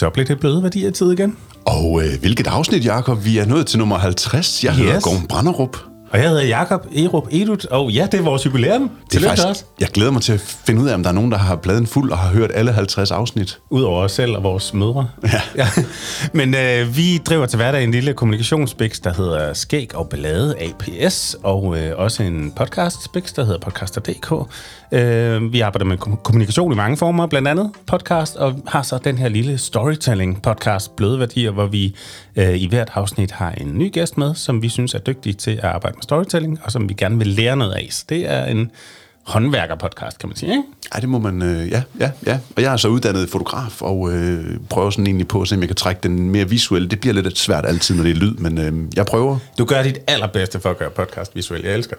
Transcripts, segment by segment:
Så blev det bløde værdier tid igen. Og øh, hvilket afsnit, Jakob? Vi er nået til nummer 50. Jeg hedder Yes. Gorm Branderup. Og jeg hedder Jakob Erup Edut, og ja, det er vores jubilæum. Det er Tillykke faktisk, os. jeg glæder mig til at finde ud af, om der er nogen, der har pladen fuld og har hørt alle 50 afsnit. Udover os selv og vores mødre. Ja. ja. Men øh, vi driver til hverdag en lille kommunikationsbiks, der hedder Skæg og Ballade APS, og øh, også en podcast-biks, der hedder Podcaster.dk. Øh, vi arbejder med kom- kommunikation i mange former, blandt andet podcast, og har så den her lille storytelling-podcast, Bløde Værdier, hvor vi øh, i hvert afsnit har en ny gæst med, som vi synes er dygtig til at arbejde storytelling, og som vi gerne vil lære noget af. Så det er en håndværker-podcast, kan man sige, ikke? Ja, det må man, øh, ja, ja, ja. Og jeg er så uddannet fotograf, og øh, prøver sådan egentlig på at se, om jeg kan trække den mere visuelle. Det bliver lidt svært altid, når det er lyd, men øh, jeg prøver. Du gør dit allerbedste for at gøre podcast visuelt. Jeg elsker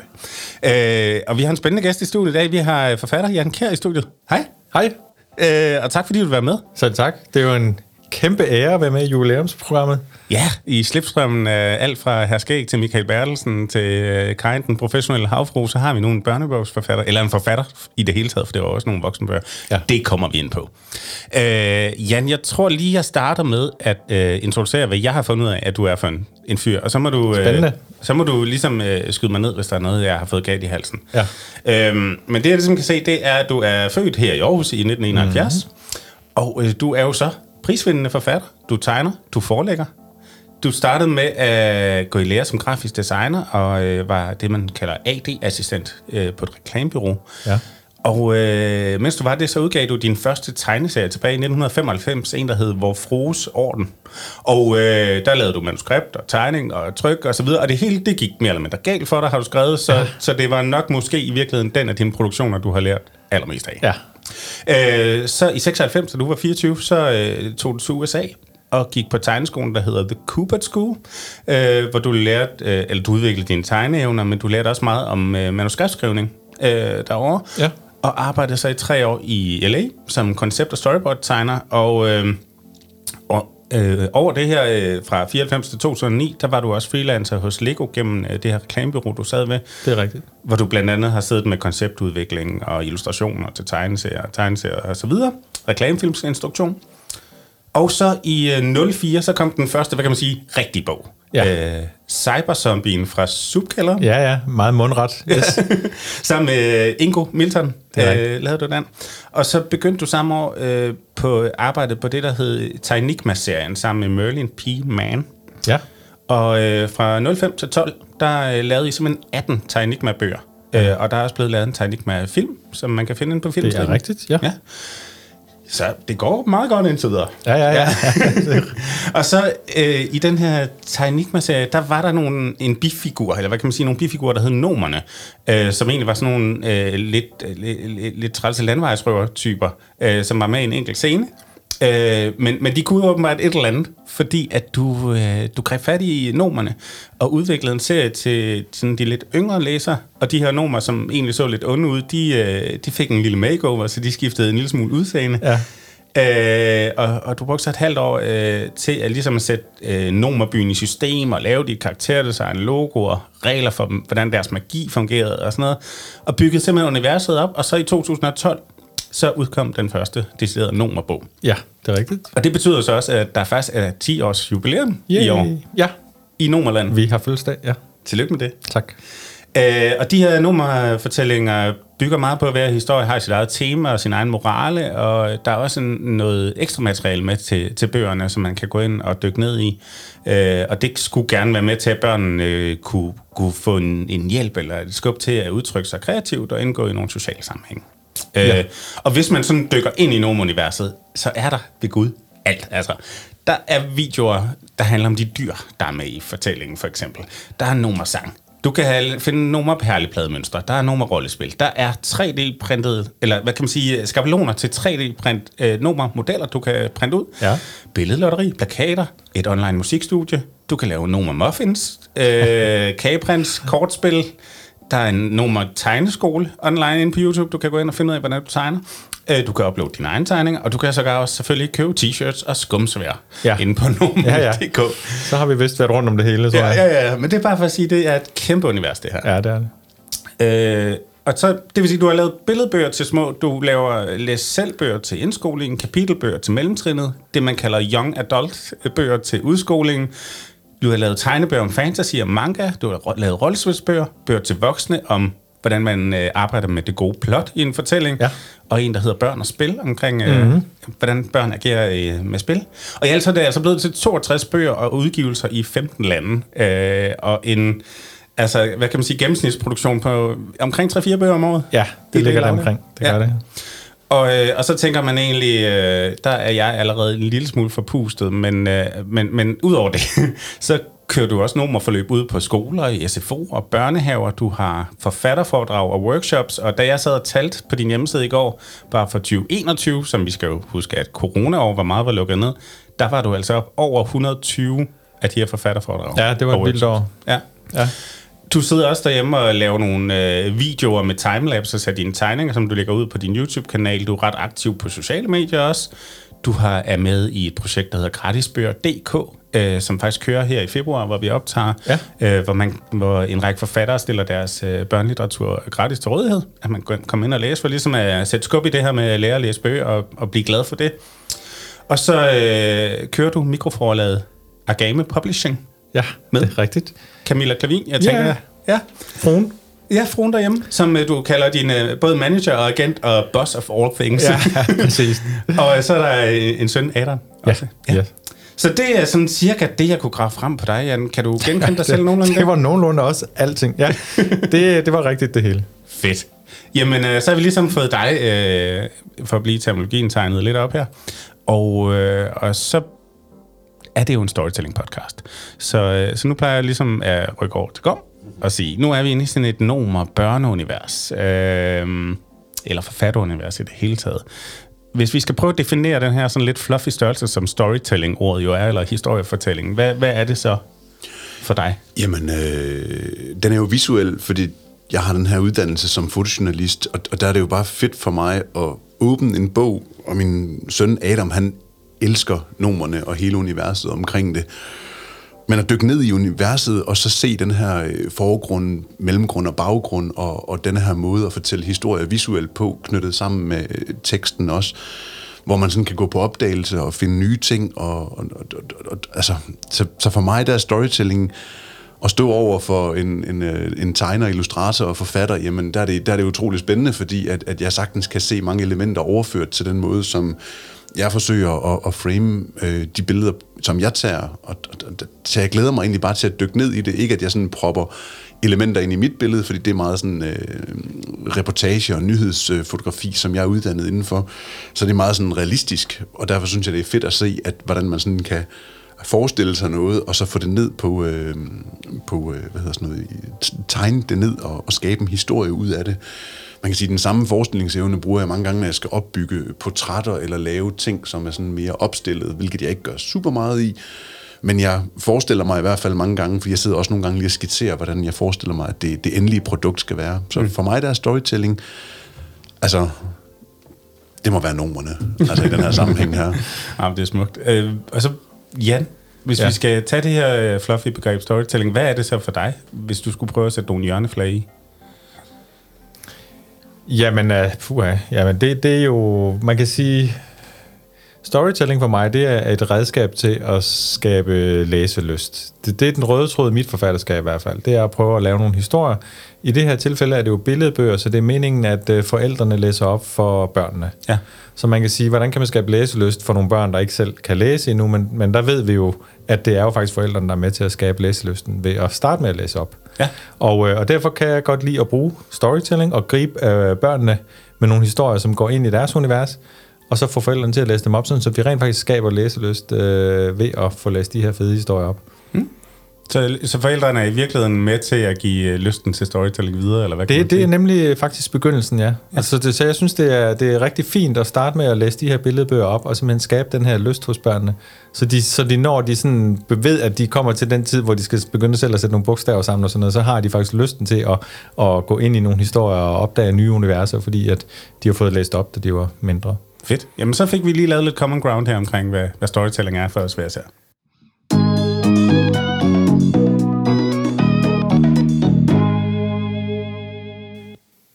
det. Øh, og vi har en spændende gæst i studiet i dag. Vi har forfatter Jan Kjær i studiet. Hej. Hej, Øh, og tak fordi du vil være med. selv tak. Det er jo en kæmpe ære at være med i jubilæumsprogrammet. Ja, i slipstrømmen af alt fra Herskæg til Michael Bertelsen til øh, Karin, den professionelle havfru, så har vi nogle børnebogsforfatter, eller en forfatter i det hele taget, for det var også nogle voksenbøger. Ja. Det kommer vi ind på. Øh, Jan, jeg tror lige, jeg starter med at øh, introducere, hvad jeg har fundet ud af, at du er for en, en fyr. Og så må du, øh, Spændende. så må du ligesom øh, skyde mig ned, hvis der er noget, jeg har fået galt i halsen. Ja. Øhm, men det, jeg ligesom kan se, det er, at du er født her i Aarhus i 1971. Mm-hmm. Og øh, du er jo så prisvindende forfatter. Du tegner, du forelægger. Du startede med at gå i lære som grafisk designer, og øh, var det, man kalder AD-assistent øh, på et reklamebureau. Ja. Og øh, mens du var det, så udgav du din første tegneserie tilbage i 1995, en der hed Vor Frues Orden. Og øh, der lavede du manuskript og tegning og tryk og så videre, og det hele det gik mere eller mindre galt for dig, har du skrevet, så, ja. så det var nok måske i virkeligheden den af dine produktioner, du har lært allermest af. Ja. Øh, så i 96, da du var 24, så øh, tog du til USA og gik på tegneskolen, der hedder The Kubert School, øh, hvor du lærte, øh, eller du udviklede dine tegneevner, men du lærte også meget om øh, manuskriptskrivning øh, derovre. Ja. Og arbejdede så i tre år i LA som koncept- og storyboard-tegner, og, øh, og øh, over det her øh, fra 94 til 2009, der var du også freelancer hos Lego gennem øh, det her reklamebureau, du sad ved, Det er rigtigt. hvor du blandt andet har siddet med konceptudvikling og illustrationer til tegneserier, tegneserier og så videre. Reklamefilmsinstruktion. Og så i øh, 04, så kom den første, hvad kan man sige, rigtige bog. Ja. Øh, Cyberzombien fra Subkælder. Ja, ja. Meget mundret. Yes. Sammen med øh, Ingo Milton Det er øh, lavede du den. Og så begyndte du samme år øh, på arbejdet på det, der hed Tynigma-serien, sammen med Merlin P. Mann. ja. Og øh, fra 05 til 12, der øh, lavede I simpelthen 18 Tynigma-bøger. Øh, og der er også blevet lavet en Tynigma-film, som man kan finde inde på Det filmstriben. er rigtigt, ja. Ja. Så det går meget godt indtil videre. Ja, ja, ja. Og så øh, i den her Tynigma-serie, der var der nogle, en bifigur, eller hvad kan man sige, nogle bifigurer, der hed Nomerne, øh, som egentlig var sådan nogle øh, lidt, øh, lidt, lidt trælse landvejsrøver-typer, øh, som var med i en enkelt scene. Øh, men, men de kunne åbenbart et eller andet, fordi at du, øh, du greb fat i nomerne og udviklede en serie til sådan de lidt yngre læsere, og de her nomer, som egentlig så lidt onde ud, de, øh, de fik en lille makeover, så de skiftede en lille smule udseende. Ja. Øh, og, og du brugte så et halvt år øh, til at ligesom at sætte øh, Nomerbyen i system og lave dit karakterdesign, logoer, regler for, dem, hvordan deres magi fungerede og sådan noget. Og byggede simpelthen universet op, og så i 2012, så udkom den første deciderede Nomerbog. ja, det er rigtigt. Og det betyder så også, at der faktisk er 10 års jubilæum i år Ja, i Nomerland. vi har fødselsdag, ja. Tillykke med det. Tak. Øh, og de her nummerfortællinger bygger meget på, at hver historie har sit eget tema og sin egen morale, og der er også en, noget ekstra materiale med til, til bøgerne, som man kan gå ind og dykke ned i. Øh, og det skulle gerne være med til, at børnene øh, kunne, kunne få en, en hjælp eller et skub til at udtrykke sig kreativt og indgå i nogle sociale sammenhæng. Øh, Ja. Og hvis man sådan dykker ind i Nomer-universet, så er der ved Gud alt. Altså, der er videoer, der handler om de dyr, der er med i fortællingen, for eksempel. Der er Nomer-sang. Du kan finde nummer perleplademønstre. Der er nummer rollespil. Der er 3D-printede, eller hvad kan man sige, skabeloner til 3D-print øh, nummer modeller, du kan printe ud. Ja. Billedlotteri, plakater, et online musikstudie. Du kan lave nummer muffins, øh, kageprints, kortspil. Der er en nummer tegneskole online inde på YouTube. Du kan gå ind og finde ud af, hvordan du tegner. Øh, Du kan uploade dine egne tegninger, og du kan sågar også selvfølgelig købe t-shirts og skumsvær Ja. inde på nummer.dk. Ja, ja. Så har vi vist været rundt om det hele, tror Ja, jeg. ja, ja, men det er bare for at sige, at det er et kæmpe univers, det her. Ja, det er det. Øh, Og så, det vil sige, du har lavet billedbøger til små, du laver læs selvbøger til indskolingen, kapitelbøger til mellemtrinnet, det man kalder young adult bøger til udskolingen. Du har lavet tegnebøger om fantasy og manga, du har lavet rollespilsbøger, bøger til voksne om hvordan man øh, arbejder med det gode plot i en fortælling, Ja. og en, der hedder Børn og Spil, omkring øh, mm-hmm. hvordan børn agerer øh, med spil. Og i alt så er det altså blevet til 62 bøger og udgivelser i 15 lande, øh, og en altså, hvad kan man sige, gennemsnitsproduktion på omkring 3-4 bøger om året. Ja, det I ligger der omkring. Det gør Ja. det. Og, øh, og så tænker man egentlig, øh, der er jeg allerede en lille smule forpustet, men, øh, men, men udover det, så kører du også nogle forløb ud på skoler, i SFO og børnehaver. Du har forfatterforedrag og workshops, og da jeg sad og talte på din hjemmeside i går, bare for 2021, som vi skal jo huske, at corona-år var meget var lukket ned, der var du altså op over 120 af de her forfatterforedrag. Ja, det var et vildt år. Ja. Ja. Du sidder også derhjemme og laver nogle øh, videoer med timelapse af dine tegninger, som du lægger ud på din YouTube-kanal. Du er ret aktiv på sociale medier også. Du har, er med i et projekt, der hedder Gratisbøger.dk, øh, som faktisk kører her i februar, hvor vi optager, Ja. øh, hvor, man, hvor en række forfattere stiller deres øh, børnelitteratur gratis til rådighed. At man kan komme ind og læse, for ligesom at sætte skub i det her med at lære at læse bøger og, og blive glad for det. Og så øh, kører du mikroforlaget Agame Publishing. Ja, Med? det er rigtigt. Camilla Klavin, jeg tænker... Ja. ja. Fruen. Ja, fruen derhjemme, som øh, du kalder din øh, både manager og agent og boss of all things. Ja, præcis. og øh, så er der en søn, Adam. Også. Ja. Yes. Så det er sådan cirka det, jeg kunne grave frem på dig, Jan. Kan du genkende dig selv nogenlunde? Det var nogenlunde også alting. Ja, det, det var rigtigt det hele. Fedt. Jamen, øh, så har vi ligesom fået dig, øh, for at blive terminologien, tegnet lidt op her. Og, øh, og så er det jo en storytelling-podcast. Så, øh, så nu plejer jeg ligesom at rykke over til går og sige, nu er vi inde i sådan et nomer børneunivers, øh, eller forfatterunivers i det hele taget. Hvis vi skal prøve at definere den her sådan lidt fluffy størrelse, som storytelling-ordet jo er, eller historiefortælling, hvad, hvad er det så for dig? Jamen, øh, den er jo visuel, fordi jeg har den her uddannelse som fotojournalist, og, og der er det jo bare fedt for mig at åbne en bog, og min søn Adam, han elsker numrene og hele universet omkring det. Men at dykke ned i universet, og så se den her øh, forgrund, mellemgrund og baggrund, og, og den her måde at fortælle historier visuelt på, knyttet sammen med øh, teksten også, hvor man sådan kan gå på opdagelse og finde nye ting. Og, og, og, og, og, altså, så, så for mig der er storytelling at stå over for en, en, øh, en tegner, illustrator og forfatter, jamen der er det, der er det utroligt spændende, fordi at, at jeg sagtens kan se mange elementer overført til den måde, som jeg forsøger at, at frame øh, de billeder, som jeg tager, og, og, så jeg glæder mig egentlig bare til at dykke ned i det. Ikke at jeg sådan propper elementer ind i mit billede, fordi det er meget sådan øh, reportage og nyhedsfotografi, som jeg er uddannet indenfor. Så det er meget sådan realistisk, og derfor synes jeg, det er fedt at se, at hvordan man sådan kan forestille sig noget, og så få det ned på, øh, på øh, hvad hedder sådan noget, tegne det ned og, og skabe en historie ud af det. Man kan sige, at den samme forestillingsevne bruger jeg mange gange, når jeg skal opbygge portrætter eller lave ting, som er sådan mere opstillet, hvilket jeg ikke gør super meget i. Men jeg forestiller mig i hvert fald mange gange, for jeg sidder også nogle gange lige og skitserer, hvordan jeg forestiller mig, at det, det endelige produkt skal være. Så for mig der er storytelling, altså, det må være numrene, altså i den her sammenhæng her. Ja, det er smukt. Øh, og så, Jan, hvis ja. Vi skal tage det her øh, fluffy begreb storytelling, hvad er det så for dig, hvis du skulle prøve at sætte nogle hjørneflag i? Jamen, uh, puha, jamen det, det er jo, man kan sige, storytelling for mig, det er et redskab til at skabe læselyst. Det, det er den røde tråd i mit forfatterskab i hvert fald. Det er at prøve at lave nogle historier. I det her tilfælde er det jo billedbøger, så det er meningen, at uh, forældrene læser op for børnene. Ja. Så man kan sige, hvordan kan man skabe læselyst for nogle børn, der ikke selv kan læse endnu, men, men der ved vi jo, at det er jo faktisk forældrene, der er med til at skabe læselysten ved at starte med at læse op. Ja. Og, øh, og derfor kan jeg godt lide at bruge storytelling og gribe øh, børnene med nogle historier, som går ind i deres univers, og så få forældrene til at læse dem op, sådan, så vi rent faktisk skaber læselyst øh, ved at få læst de her fede historier op. Så, så forældrene er i virkeligheden med til at give øh, lysten til storytelling videre, eller hvad kan Det, det sige? er nemlig faktisk begyndelsen, ja. ja. Altså, det, så jeg synes, det er, det er rigtig fint at starte med at læse de her billedbøger op, og simpelthen skabe den her lyst hos børnene. Så de, så de når de sådan ved, at de kommer til den tid, hvor de skal begynde selv at sætte nogle bogstaver sammen og sådan noget, så har de faktisk lysten til at, at gå ind i nogle historier og opdage nye universer, fordi at de har fået læst op, da de var mindre. Fedt. Jamen, så fik vi lige lavet lidt common ground her omkring, hvad, hvad storytelling er for os hver især.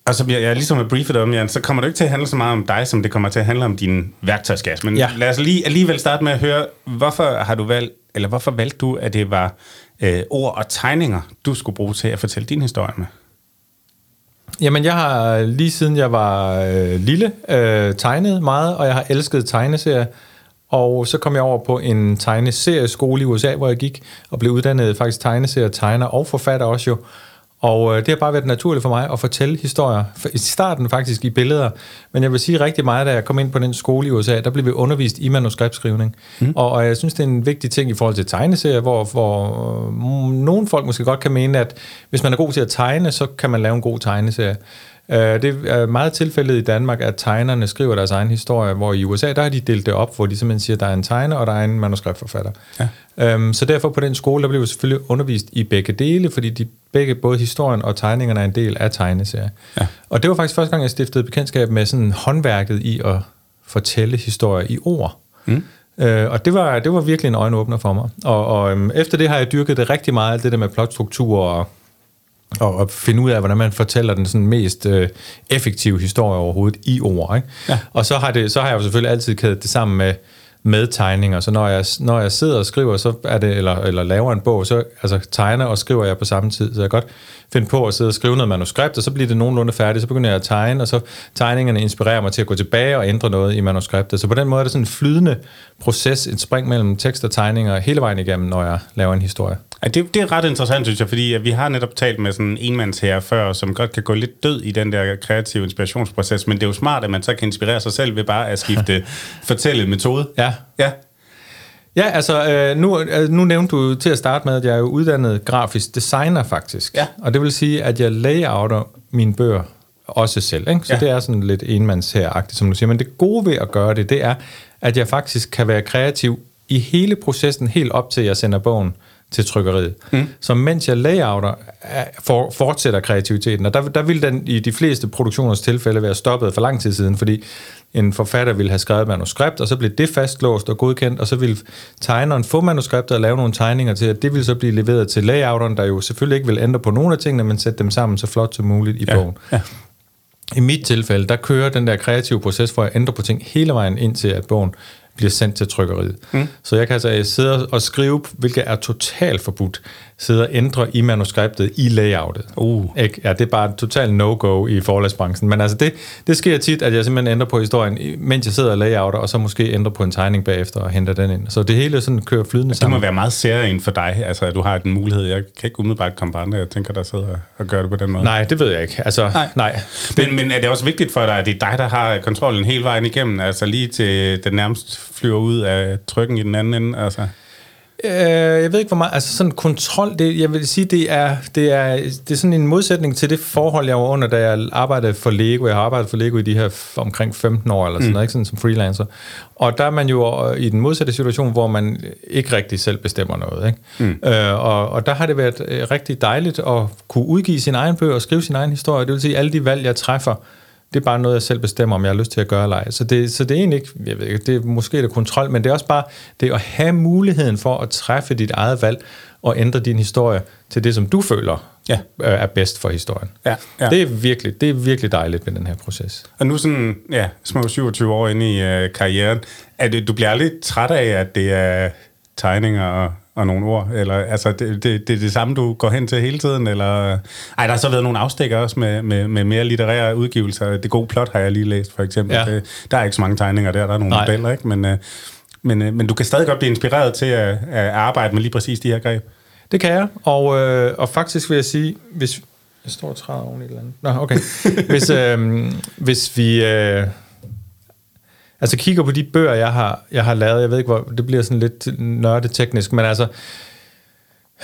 Og så bliver jeg ligesom at briefet om, Jan, så kommer det ikke til at handle så meget om dig, som det kommer til at handle om din værktøjskasse. Men ja. lad os lige alligevel starte med at høre, hvorfor har du valgt, eller hvorfor valgte du, at det var øh, ord og tegninger, du skulle bruge til at fortælle din historie med? Jamen, jeg har lige siden jeg var øh, lille øh, tegnet meget, og jeg har elsket tegneserier. Og så kom jeg over på en tegneserieskole i USA, hvor jeg gik og blev uddannet faktisk tegneserie, tegner og forfatter også jo. Og øh, det har bare været naturligt for mig at fortælle historier. I starten faktisk i billeder, men jeg vil sige rigtig meget, da jeg kom ind på den skole i USA, der blev vi undervist i manuskriptskrivning. Mm. Og, og jeg synes, det er en vigtig ting i forhold til tegneserier, hvor, hvor øh, nogle folk måske godt kan mene, at hvis man er god til at tegne, så kan man lave en god tegneserie. Øh, Det er meget tilfældet i Danmark, at tegnerne skriver deres egen historie, hvor i USA, der har de delt det op, hvor de simpelthen siger, at der er en tegner, og der er en manuskriptforfatter. Ja. Øhm, så derfor på den skole, der blev vi selvfølgelig undervist i begge dele, fordi de begge, både historien og tegningerne er en del af tegneserier. Ja. Og det var faktisk første gang, jeg stiftede bekendtskab med sådan håndværket i at fortælle historier i ord. Mm. Øh, og det var, det var virkelig en øjenåbner for mig. Og, og øhm, efter det har jeg dyrket det rigtig meget, alt det der med plotstruktur og og at finde ud af, hvordan man fortæller den sådan mest øh, effektive historie overhovedet i ord. Ikke? Ja. Og så har, det, så har jeg jo selvfølgelig altid kædet det sammen med med tegninger. Så når jeg, når jeg sidder og skriver, så er det, eller, eller laver en bog, så altså, tegner og skriver jeg på samme tid. Så jeg kan godt finde på at sidde og skrive noget manuskript, og så bliver det nogenlunde færdigt. Så begynder jeg at tegne, og så tegningerne inspirerer mig til at gå tilbage og ændre noget i manuskriptet. Så på den måde er det sådan en flydende proces, et spring mellem tekst og tegninger hele vejen igennem, når jeg laver en historie. Ja, det, det er ret interessant, synes jeg, fordi at vi har netop talt med sådan en enmandsherre før, som godt kan gå lidt død i den der kreative inspirationsproces, men det er jo smart, at man så kan inspirere sig selv ved bare at skifte fortælle metode. Ja. Ja. Ja, altså øh, nu, øh, nu nævnte du til at starte med, at jeg er jo uddannet grafisk designer faktisk. Ja. Og det vil sige, at jeg layouter mine bøger også selv. Ikke? Så Ja. det er sådan lidt enmandsheragtigt, som du siger. Men det gode ved at gøre det, det er, at jeg faktisk kan være kreativ i hele processen, helt op til jeg sender bogen til trykkeriet. Mm. Så mens jeg layouter, er- for, fortsætter kreativiteten. Og der, der vil den i de fleste produktioners tilfælde være stoppet for lang tid siden, fordi en forfatter ville have skrevet et manuskript, og så blev det fastlåst og godkendt, og så ville tegneren få manuskriptet og lave nogle tegninger til, at det ville så blive leveret til layouteren, der jo selvfølgelig ikke vil ændre på nogle af tingene, men sætte dem sammen så flot som muligt i Ja. bogen. Ja. I mit tilfælde, der kører den der kreative proces, hvor jeg ændrer på ting hele vejen ind til, at bogen bliver sendt til trykkeriet. Mm. Så jeg kan altså sidde og skrive, hvilket er totalt forbudt, sidde og ændre i manuskriptet i layoutet. Uh. Ikke? Ja, det er bare totalt no-go i forlagsbranchen. Men altså det, det sker tit, at jeg simpelthen ændrer på historien, mens jeg sidder og layouter, og så måske ændrer på en tegning bagefter og henter den ind. Så det hele sådan kører flydende Det må sammen. være meget særligt for dig, altså at du har den mulighed. Jeg kan ikke umiddelbart komme på andre, jeg tænker, der sidder og gør det på den måde. Nej, det ved jeg ikke. Altså, nej. nej. Men, men er det også vigtigt for dig, at det er dig, der har kontrollen hele vejen igennem? Altså lige til den nærmest flyver ud af trykken i den anden ende? Altså. Øh, jeg ved ikke, hvor meget... Altså sådan kontrol, det, jeg vil sige, det er, det, er, det er sådan en modsætning til det forhold, jeg var under, da jeg arbejdede for Lego. Jeg har arbejdet for Lego i de her omkring 15 år, eller sådan noget, ikke? Sådan som freelancer. Og der er man jo øh, i den modsatte situation, hvor man ikke rigtig selv bestemmer noget. Ikke? Mm. Øh, og, og der har det været øh, rigtig dejligt at kunne udgive sin egen bøger og skrive sin egen historie. Det vil sige, alle de valg, jeg træffer, det er bare noget, jeg selv bestemmer, om jeg har lyst til at gøre eller ej. Så det, så det er egentlig ikke, jeg ved ikke, det er måske det kontrol, men det er også bare det at have muligheden for at træffe dit eget valg og ændre din historie til det, som du føler Ja. øh, er bedst for historien. Ja, ja. Det, er virkelig, det er virkelig dejligt ved den her proces. Og nu sådan, ja, små 27 år inde i øh, karrieren, er det, du bliver aldrig træt af, at det er tegninger og, og nogle ord? Eller altså, det, det, det er det samme, du går hen til hele tiden? Eller, ej, der har så været nogle afstikker også med, med, med mere litterære udgivelser. Det gode plot har jeg lige læst, for eksempel. Ja. Det, der er ikke så mange tegninger der, der er nogle Nej. modeller, ikke? Men, øh, men, øh, men du kan stadig godt blive inspireret til at, at arbejde med lige præcis de her greb. Det kan jeg, og, øh, og faktisk vil jeg sige, hvis... Jeg står og træder oven i et eller andet. Nå, okay. Hvis, øh, hvis vi... Øh, altså kigger på de bøger, jeg har, jeg har lavet, jeg ved ikke, hvor det bliver sådan lidt nørdeteknisk, men altså,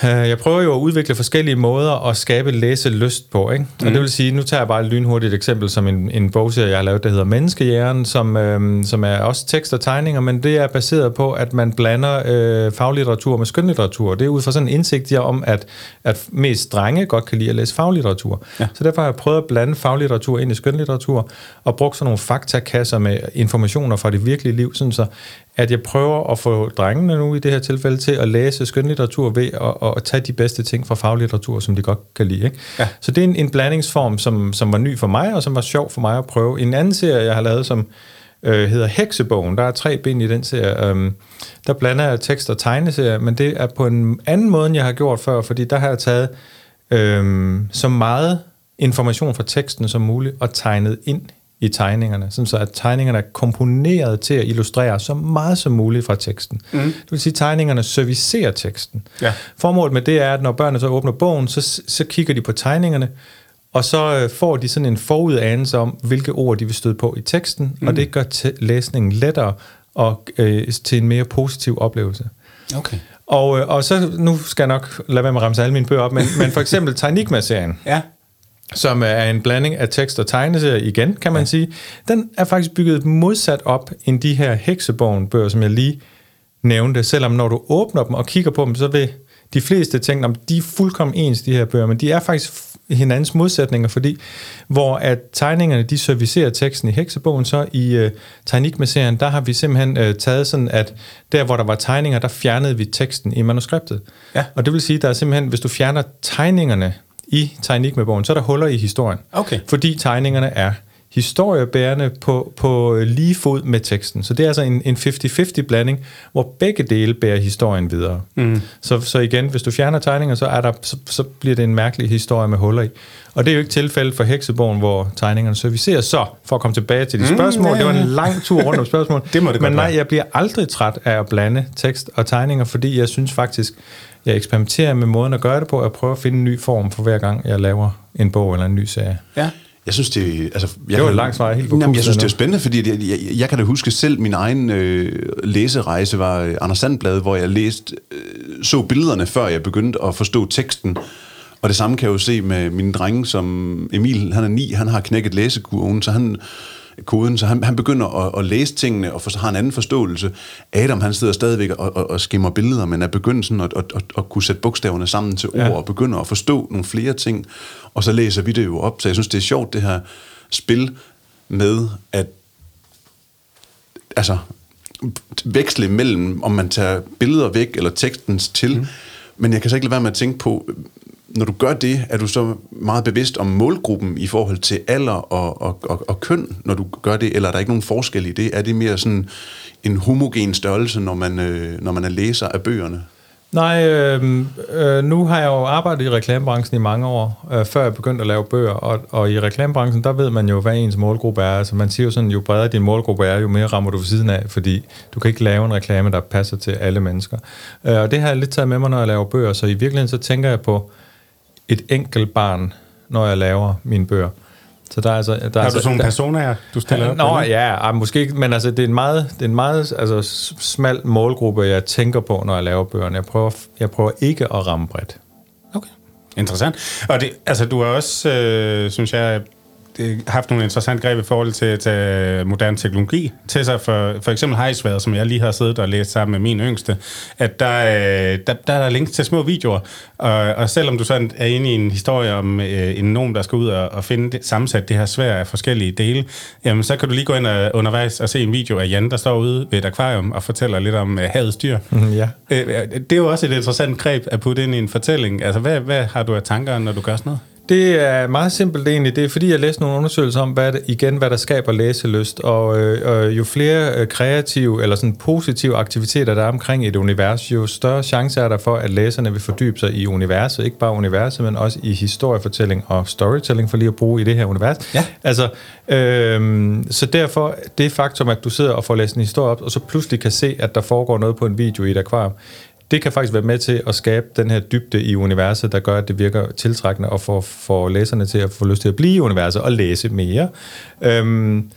jeg prøver jo at udvikle forskellige måder at skabe læselyst på, ikke? Og det vil sige, nu tager jeg bare et lynhurtigt eksempel som en, en bogserie, jeg har lavet, der hedder Menneskehjernen, som, øh, som er også tekst og tegninger, men det er baseret på, at man blander øh, faglitteratur med skønlitteratur. Det er ud fra sådan en indsigt jeg om, at, at mest drenge godt kan lide at læse faglitteratur. Ja. Så derfor har jeg prøvet at blande faglitteratur ind i skønlitteratur, og brugt sådan nogle faktakasser med informationer fra det virkelige liv, sådan så at jeg prøver at få drengene nu i det her tilfælde til at læse skønlitteratur ved at, at tage de bedste ting fra faglitteratur, som de godt kan lide. Ikke? Ja. Så det er en, en blandingsform, som, som var ny for mig, og som var sjov for mig at prøve. En anden serie, jeg har lavet, som øh, hedder Heksebogen, der er tre bind i den serie, øhm, der blander jeg tekst og tegneserie, men det er på en anden måde, end jeg har gjort før, fordi der har jeg taget øhm, så meget information fra teksten som muligt og tegnet ind i tegningerne, sådan så at tegningerne er komponeret til at illustrere så meget som muligt fra teksten. Mm. Det vil sige, at tegningerne servicerer teksten. Ja. Formålet med det er, at når børnene så åbner bogen, så, så kigger de på tegningerne, og så øh, får de sådan en forudanelse om, hvilke ord de vil støde på i teksten, mm. og det gør til læsningen lettere og øh, til en mere positiv oplevelse. Okay. Og, øh, og så, nu skal jeg nok lade være med at ramse alle mine bøger op, men, men for eksempel Tegnikma-serien, Ja. Som er en blanding af tekst og tegneserier igen, kan man ja. sige, den er faktisk bygget modsat op end de her heksebogen-bøger, som jeg lige nævnte, selvom når du åbner dem og kigger på dem, så vil de fleste tænke, at de er fuldkommen ens, de her bøger, men de er faktisk hinandens modsætninger, fordi hvor at tegningerne, de servicerer teksten i heksebogen, så i øh, Tegnikma-serien, der har vi simpelthen øh, taget sådan, at der, hvor der var tegninger, der fjernede vi teksten i manuskriptet. Ja. Og det vil sige, der er simpelthen, hvis du fjerner tegningerne i Tegnikma-bogen, så er der huller i historien. Okay. Fordi tegningerne er historiebærende på, på lige fod med teksten. Så det er altså en, en 50-50 blanding, hvor begge dele bærer historien videre. Mm. Så, så igen, hvis du fjerner tegninger, så, er der, så, så bliver det en mærkelig historie med huller i. Og det er jo ikke tilfældet for Heksebogen, hvor tegningerne serviceres. Så, for at komme tilbage til de spørgsmål, ja, det var en lang tur rundt om spørgsmål. Det må det Men nej, jeg bliver aldrig træt af at blande tekst og tegninger, fordi jeg synes faktisk, jeg eksperimenterer med måden at gøre det på, at prøve at finde en ny form for hver gang, jeg laver en bog eller en ny serie. Ja. Jeg synes, det, altså, jeg Det var kan- langt svar, helt på Jamen, jeg synes, det er spændende, fordi jeg, jeg, jeg kan da huske selv, min egen øh, læserejse var øh, Anders Sandblad, hvor jeg læste, øh, så billederne, før jeg begyndte at forstå teksten. Og det samme kan jeg jo se med mine drenge, som Emil, han er ni, han har knækket læsekurven, så han koden, så han, han begynder at, at læse tingene og for, har en anden forståelse. Adam, han sidder stadigvæk og, og, og skimmer billeder, men er begyndt sådan at, at, at, at kunne sætte bogstaverne sammen til ord Ja. og begynder at forstå nogle flere ting. Og så læser vi det jo op, så jeg synes, det er sjovt, det her spil med at altså veksle mellem, om man tager billeder væk eller tekstens til. Mm. Men jeg kan så ikke lade være med at tænke på, når du gør det, er du så meget bevidst om målgruppen i forhold til alder og, og, og, og køn, når du gør det, eller er der ikke nogen forskel i det? Er det mere sådan en homogen størrelse, når man, øh, når man er læser af bøgerne? Nej, øh, øh, nu har jeg jo arbejdet i reklamebranchen i mange år, øh, før jeg begyndte at lave bøger, og, og i reklamebranchen, der ved man jo, hvad ens målgruppe er. Altså man siger jo sådan, jo bredere din målgruppe er, jo mere rammer du ved siden af, fordi du kan ikke lave en reklame, der passer til alle mennesker. Øh, og det har jeg lidt taget med mig, når jeg laver bøger, så i virkeligheden så tænker jeg på et enkelt barn, når jeg laver mine bøger. Så der er altså... Der er altså, du sådan nogle personer, du stiller op? Nå ja, ej, måske ikke, men altså, det er en meget, det er en meget altså, smal målgruppe, jeg tænker på, når jeg laver bøgerne. Jeg prøver, jeg prøver ikke at ramme bredt. Okay. Interessant. Og det, altså, du har også, øh, synes jeg, haft nogle interessante greb i forhold til tage moderne teknologi til sig. For, for eksempel Hejsværet, som jeg lige har siddet og læst sammen med min yngste, at der, øh, der, der er der links til små videoer. Og, og selvom du sådan er inde i en historie om øh, en nogen, der skal ud og, og finde det, sammensat det her svær af forskellige dele, jamen så kan du lige gå ind og, undervejs og se en video af Jan, der står ude ved et akvarium og fortæller lidt om øh, havets dyr. Mm, ja. Øh, Det er jo også et interessant greb at putte ind i en fortælling. Altså, hvad, hvad har du af tanker, når du gør sådan noget? Det er meget simpelt egentlig. Det er fordi, jeg læste nogle undersøgelser om, hvad igen, hvad der skaber læselyst. Og øh, øh, jo flere øh, kreative eller sådan positive aktiviteter, der er omkring et univers, jo større chance er der for, at læserne vil fordybe sig i universet. Ikke bare universet, men også i historiefortælling og storytelling, for lige at bruge i det her univers. Ja. Altså, øh, så derfor, det faktum, at du sidder og får læst en historie op, og så pludselig kan se, at der foregår noget på en video i et akvarium, det kan faktisk være med til at skabe den her dybde i universet, der gør, at det virker tiltrækkende og får, får læserne til at få lyst til at blive i universet og læse mere. Øhm,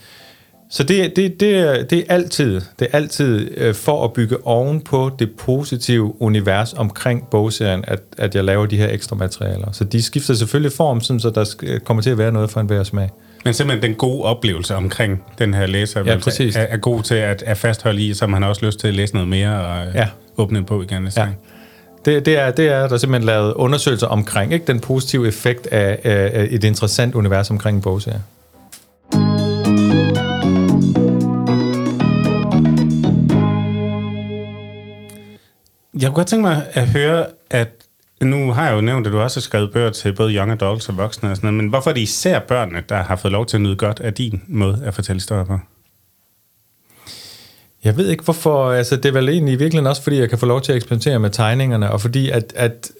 så det, det, det, er, det er altid, det er altid øh, for at bygge oven på det positive univers omkring bogserien, at, at jeg laver de her ekstra materialer. Så de skifter selvfølgelig form, sådan, så der kommer til at være noget for enhver smag. Men simpelthen den gode oplevelse omkring den her læser Ja, præcis. er, er god til at, at fastholde i, så man har også lyst til at læse noget mere og Ja. ja. åbne bog igen næste Ja. gang. Det, det, er, det er der simpelthen lavet undersøgelser omkring, ikke? den positive effekt af, af, af et interessant univers omkring en bogserie. Jeg kunne godt tænke mig at høre, at nu har jeg jo nævnt, at du også har skrevet bøger til både young adults og voksne og sådan noget, men hvorfor er det især børnene, der har fået lov til at nyde godt af din måde at fortælle historier på? Jeg ved ikke hvorfor, altså det er vel egentlig i virkeligheden også, fordi jeg kan få lov til at eksperimentere med tegningerne, og fordi at, at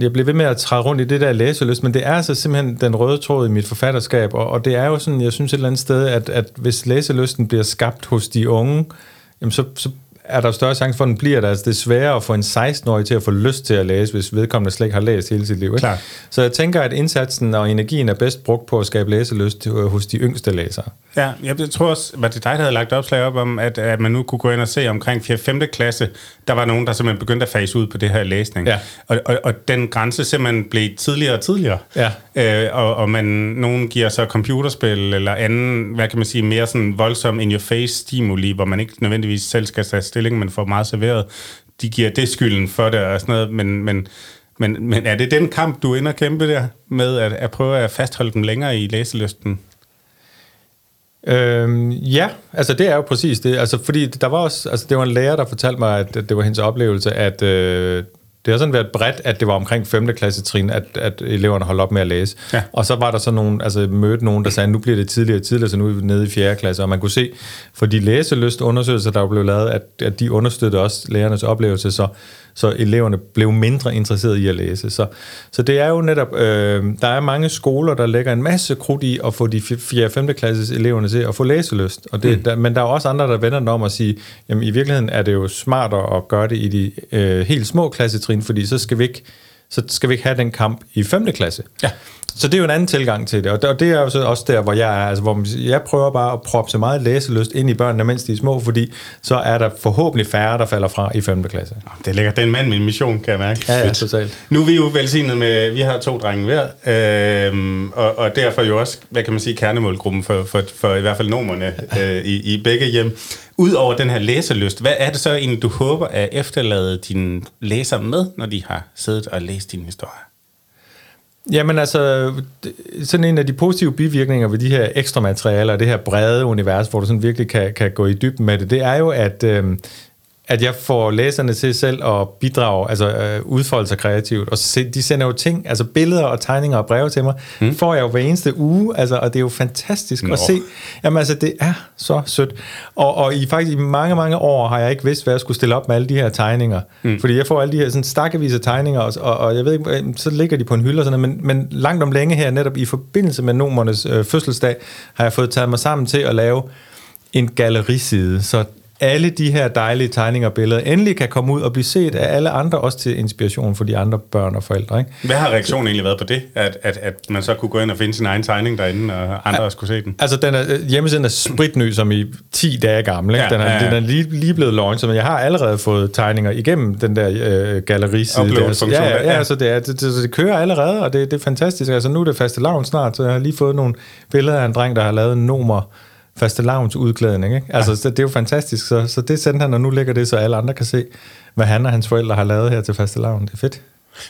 jeg bliver ved med at træde rundt i det der læseløst, men det er altså simpelthen den røde tråd i mit forfatterskab, og, og det er jo sådan, jeg synes et eller andet sted, at, at hvis læseløsten bliver skabt hos de unge, jamen så, så er der større chance for, at den bliver der. Altså, det er sværere at få en 16-årig til at få lyst til at læse, hvis vedkommende slet ikke har læst hele sit liv. Ikke? Klar. Så jeg tænker, at indsatsen og energien er bedst brugt på at skabe læselyst hos de yngste læsere. Ja, jeg tror også, var det dig, der havde lagt opslag op om, at, at man nu kunne gå ind og se omkring 4. 5. klasse, der var nogen, der simpelthen begyndte at fase ud på det her læsning. Ja. Og, og, og den grænse simpelthen blev tidligere og tidligere. Ja. Øh, og, og man, nogen giver så computerspil eller anden, hvad kan man sige, mere sådan voldsom in-your-face stimuli, hvor man ikke nødvendigvis selv skal tage stilling, men får meget serveret. De giver det skylden for det og sådan noget, men, men, men, men er det den kamp, du ender at kæmpe der med at, at prøve at fastholde dem længere i læselysten? Øhm, ja, altså det er jo præcis det. Altså fordi der var også, altså det var en lærer, der fortalte mig, at det var hendes oplevelse, at øh, det har sådan været bredt, at det var omkring 5. klasse trin, at, at eleverne holdt op med at læse. Ja. Og så var der så nogen, altså mødte nogen, der sagde, nu bliver det tidligere og tidligere, så nu er vi nede i 4. klasse. Og man kunne se, for de læseløst undersøgelser, der blev lavet, at, at de understøttede også lærernes oplevelse, så, så eleverne blev mindre interesserede i at læse. Så, så det er jo netop, øh, der er mange skoler, der lægger en masse krudt i at få de 4. og 5. klasses eleverne til at få læselyst. Og det, mm. der, men der er også andre, der vender den om at sige, jamen i virkeligheden er det jo smartere at gøre det i de øh, helt små klassetrin, fordi så skal vi ikke så skal vi ikke have den kamp i 5. klasse. Ja. Så det er jo en anden tilgang til det, og det- er jo så også der, hvor jeg er, altså hvor jeg prøver bare at proppe så meget læselyst ind i børnene, mens de er små, fordi så er der forhåbentlig færre, der falder fra i 5. klasse. Det ligger den mand med en mission, kan jeg mærke. Ja, ja, totalt. Nu er vi jo velsignet med, vi har to drenge hver, øhm, og, og derfor jo også, hvad kan man sige, kernemålgruppen for, for, for i hvert fald numerne øh, i, i begge hjem. Udover den her læselyst, hvad er det så egentlig, du håber at efterlade dine læsere med, når de har siddet og læst din historie? Jamen altså, sådan en af de positive bivirkninger ved de her ekstra materialer, og det her brede univers, hvor du sådan virkelig kan, kan gå i dybden med det, det er jo, at, øh, at jeg får læserne til selv at bidrage, altså øh, udfolde sig kreativt, og se, de sender jo ting, altså billeder og tegninger og breve til mig, mm. får jeg jo hver eneste uge, altså, og det er jo fantastisk Nå. at se. Jamen altså, det er så sødt. Og, og i faktisk i mange, mange år har jeg ikke vidst, hvad jeg skulle stille op med alle de her tegninger. Mm. Fordi jeg får alle de her sådan stakkevis af tegninger, og, og, og jeg ved ikke, øh, så ligger de på en hylde og sådan noget, men, men langt om længe her, netop i forbindelse med nomernes øh, fødselsdag, har jeg fået taget mig sammen til at lave en galleriside, så alle de her dejlige tegninger og billeder endelig kan komme ud og blive set af alle andre, også til inspiration for de andre børn og forældre. Ikke? Hvad har reaktionen egentlig været på det? At, at, at man så kunne gå ind og finde sin egen tegning derinde, og andre også kunne se den? Altså, den er, øh, hjemmesiden er spritny, som i 10 dage gammel. Ikke? Ja, den er, ja, ja. den er lige, lige blevet launchet, men jeg har allerede fået tegninger igennem den der øh, galleriside. der. Ja, ja, ja. ja, så det, er, det, det, det kører allerede, og det, det er fantastisk. Altså, nu er det faste lavn snart, så jeg har lige fået nogle billeder af en dreng, der har lavet en nomer faste lavns udklædning. Ikke? Altså, ja. så det er jo fantastisk. Så, så det sendte han, og nu ligger det, så alle andre kan se, hvad han og hans forældre har lavet her til faste lavn. Det er fedt.